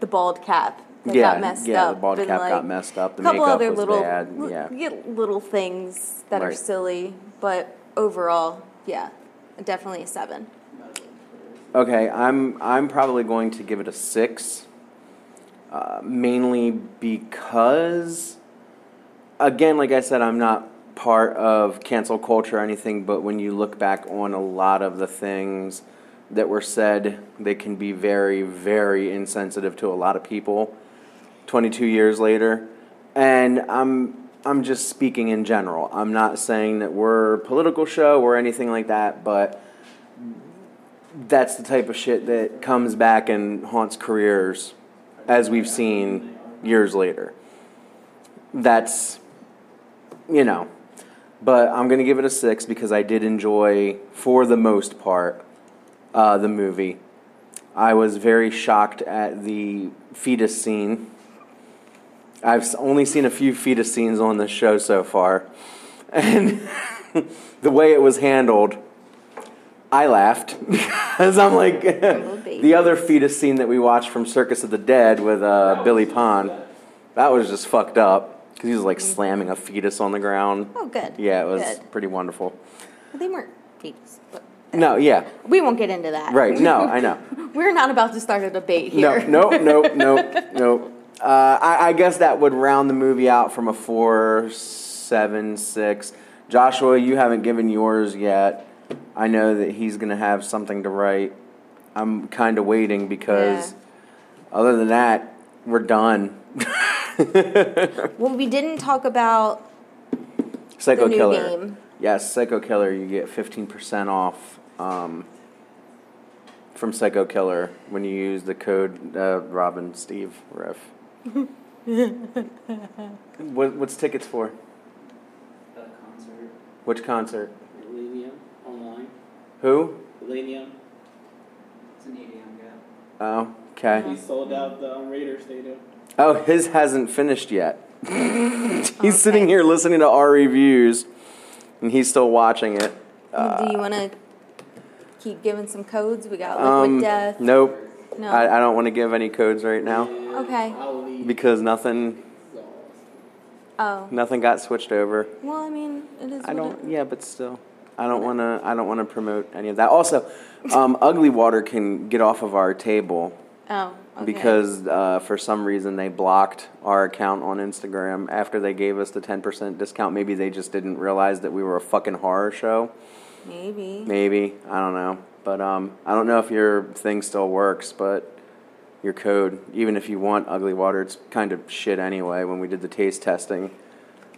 the bald cap that yeah, got messed yeah. up. The bald cap like, got messed up. The couple makeup other was little bad. Yeah, yeah, little things that are silly, but overall, yeah, definitely a seven. Okay, I'm I'm probably going to give it a six. Uh, mainly because, again, like I said, I'm not part of cancel culture or anything. But when you look back on a lot of the things that were said, they can be very, very insensitive to a lot of people. 22 years later, and I'm I'm just speaking in general. I'm not saying that we're a political show or anything like that, but that's the type of shit that comes back and haunts careers as we've seen years later. That's, you know, but I'm going to give it a six because I did enjoy, for the most part, uh, the movie. I was very shocked at the fetus scene. I've only seen a few fetus scenes on this show so far. And the way it was handled, I laughed because I'm like the other fetus scene that we watched from Circus of the Dead with uh, Billy Pond. That was just fucked up because he was like slamming a fetus on the ground. Oh, good. Yeah, it was Good. pretty wonderful. Well, they weren't fetus, but No, yeah, we won't get into that. right. No, I know. We're not about to start a debate here. No, no, no, no, no. Uh, I, I guess that would round the movie out from a four, seven, six. Joshua, you haven't given yours yet. I know that he's going to have something to write. I'm kind of waiting because, Yeah. other than that, we're done. Well, we didn't talk about Psycho Killer. game. Yes, Psycho Killer. You get 15% off um, from Psycho Killer when you use the code uh, Robin Steve Riff. what, what's tickets for? A concert. Which concert? Illenium online. Who? Illenium. It's an EDM guy. Oh, okay. He sold out the um, Raider Stadium. Oh, his hasn't finished yet. he's sitting here listening to our reviews, and he's still watching it. Do you want to keep giving some codes? We got Liquid Um, Death. nope. No. I, I don't want to give any codes right now Okay. Because nothing Oh. nothing got switched over. Well, I mean, it is. I what don't. it- Yeah, but still, I don't want to. I don't want to promote any of that. Also, um, Ugly Water can get off of our table Oh. Okay. because uh, for some reason they blocked our account on Instagram after they gave us the ten percent discount. Maybe they just didn't realize that we were a fucking horror show. maybe. Maybe I don't know, but um, I don't know if your thing still works, but. Your code, even if you want ugly water, it's kind of shit anyway. When we did the taste testing,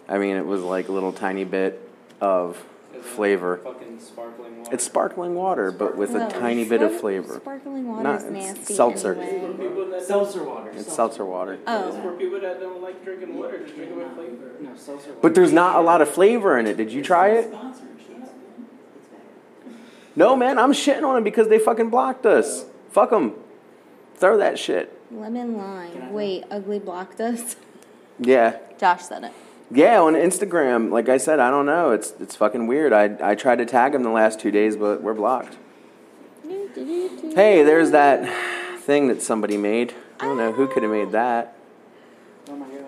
I mean, it was like a little tiny bit of flavor. Fucking sparkling water. It's sparkling water, but with a tiny bit of flavor. Sparkling water Not- is it's nasty. seltzer. Anyway. people that Seltzer water. It's seltzer water. Oh. It's for people that don't like drinking water, just drink it with flavor. No, seltzer water. But there's not a lot of flavor in it. Did you try it? Sponsors, yes. No, man, I'm shitting on them because they fucking blocked us. Fuck them. Throw that shit. Lemon lime. Wait, ugly blocked us. Yeah. Josh said it. Yeah, on Instagram, like I said, I don't know. It's it's fucking weird. I I tried to tag them the last two days, but we're blocked. Hey, there's that thing that somebody made. I don't know who could have made that. Oh my god.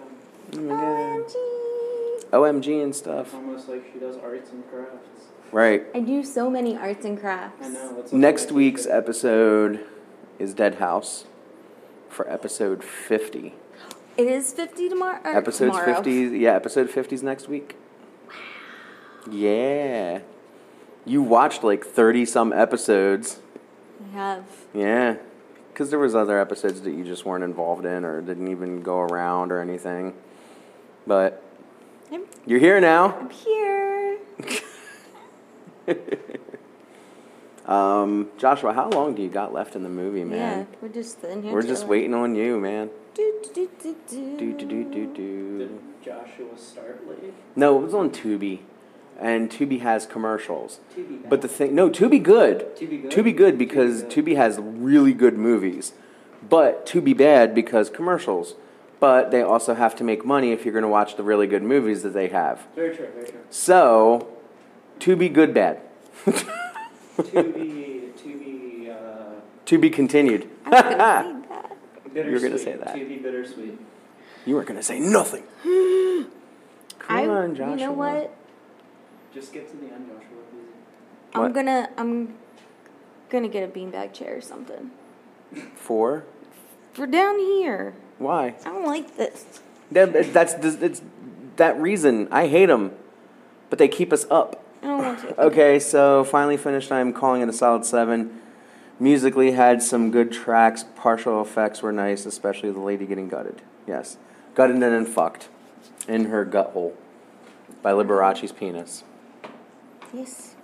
Oh my god. OMG. OMG and stuff. Almost like she does arts and crafts. Right. I do so many arts and crafts. I know. It's Next week's episode is Dead House for episode 50. It is 50 tomorrow. Episode tomorrow. 50, yeah, episode 50 is next week. Wow. Yeah. You watched like 30 some episodes. I have. Yeah. Cuz there was other episodes that you just weren't involved in or didn't even go around or anything. But I'm, you're here now. I'm here. Um, Joshua, how long do you got left in the movie, man? Yeah, we're just sitting here. We're just chilling. waiting on you, man. Do, do, do, do, Do do do do do. Did Joshua start late? No, it was on Tubi, and Tubi has commercials. Tubi. But the thing, no, Tubi good. Tubi good? Tubi good because Tubi good. Tubi has really good movies, but Tubi bad because commercials. But they also have to make money if you're going to watch the really good movies that they have. Very true, very true. So, Tubi good bad. Tubi, Tubi, uh, to be continued. I was gonna say that. bittersweet. gonna say that. Tubi bittersweet. You weren't going to say nothing. Come I, on, Joshua. You know what? Just get to the end, Joshua. Please. I'm What? gonna. I'm. Gonna get a beanbag chair or something. For For down here. why? I don't like this. That, that's it's that reason. I hate them, but they keep us up. I don't want to. Okay, so finally finished. I'm calling it a solid seven. Musically had some good tracks. Partial effects were nice, especially the lady getting gutted. Yes, gutted and then fucked in her gut hole by Liberace's penis. Yes.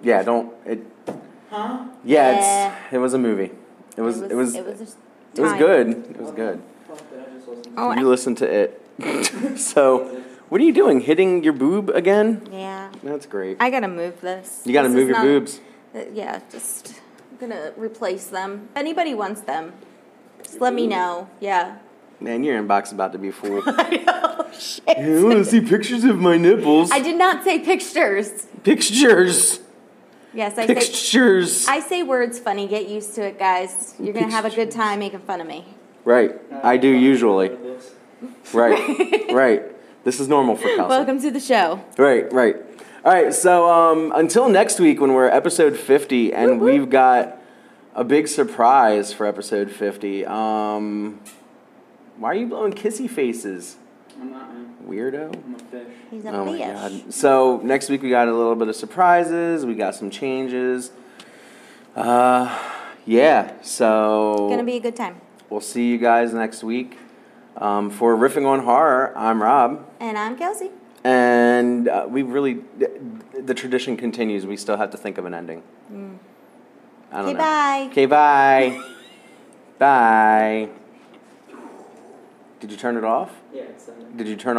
Yeah, don't it. Huh? Yeah, Yeah. it's it was a movie. It was it was It was, just it was good. It was good. Oh, Fuck, did I just listen? Oh, You I- listened to it. so, what are you doing? Hitting your boob again? yeah. That's great. I gotta move this. You got to This move your not- boobs. uh, yeah, just I'm gonna replace them. If anybody wants them, just let me know. Yeah. Man, your inbox is about to be full. I know. Shit. I want to see pictures of my nipples. I did not say pictures. Pictures. Yes, I say. Pictures. I say words funny. Get used to it, guys. You're gonna have a good time making fun of me. Right. I do usually. Right. right. This is normal for Kelsey. Welcome to the show. Right, right. All right, so um, until next week when we're episode 50, and we've got a big surprise for episode 50. Um, why are you blowing kissy faces, I'm not, man. weirdo? I'm a fish. He's a Oh my god. So next week we got a little bit of surprises, we got some changes. Uh, yeah, so Gonna be a good time. we'll see you guys next week. Um, for Riffing on Horror, I'm Rob. And I'm Kelsey. And uh, we really, the tradition continues. We still have to think of an ending. I don't Okay, know. bye. Okay, bye. bye. Did you turn it off? Yeah, it's Did you turn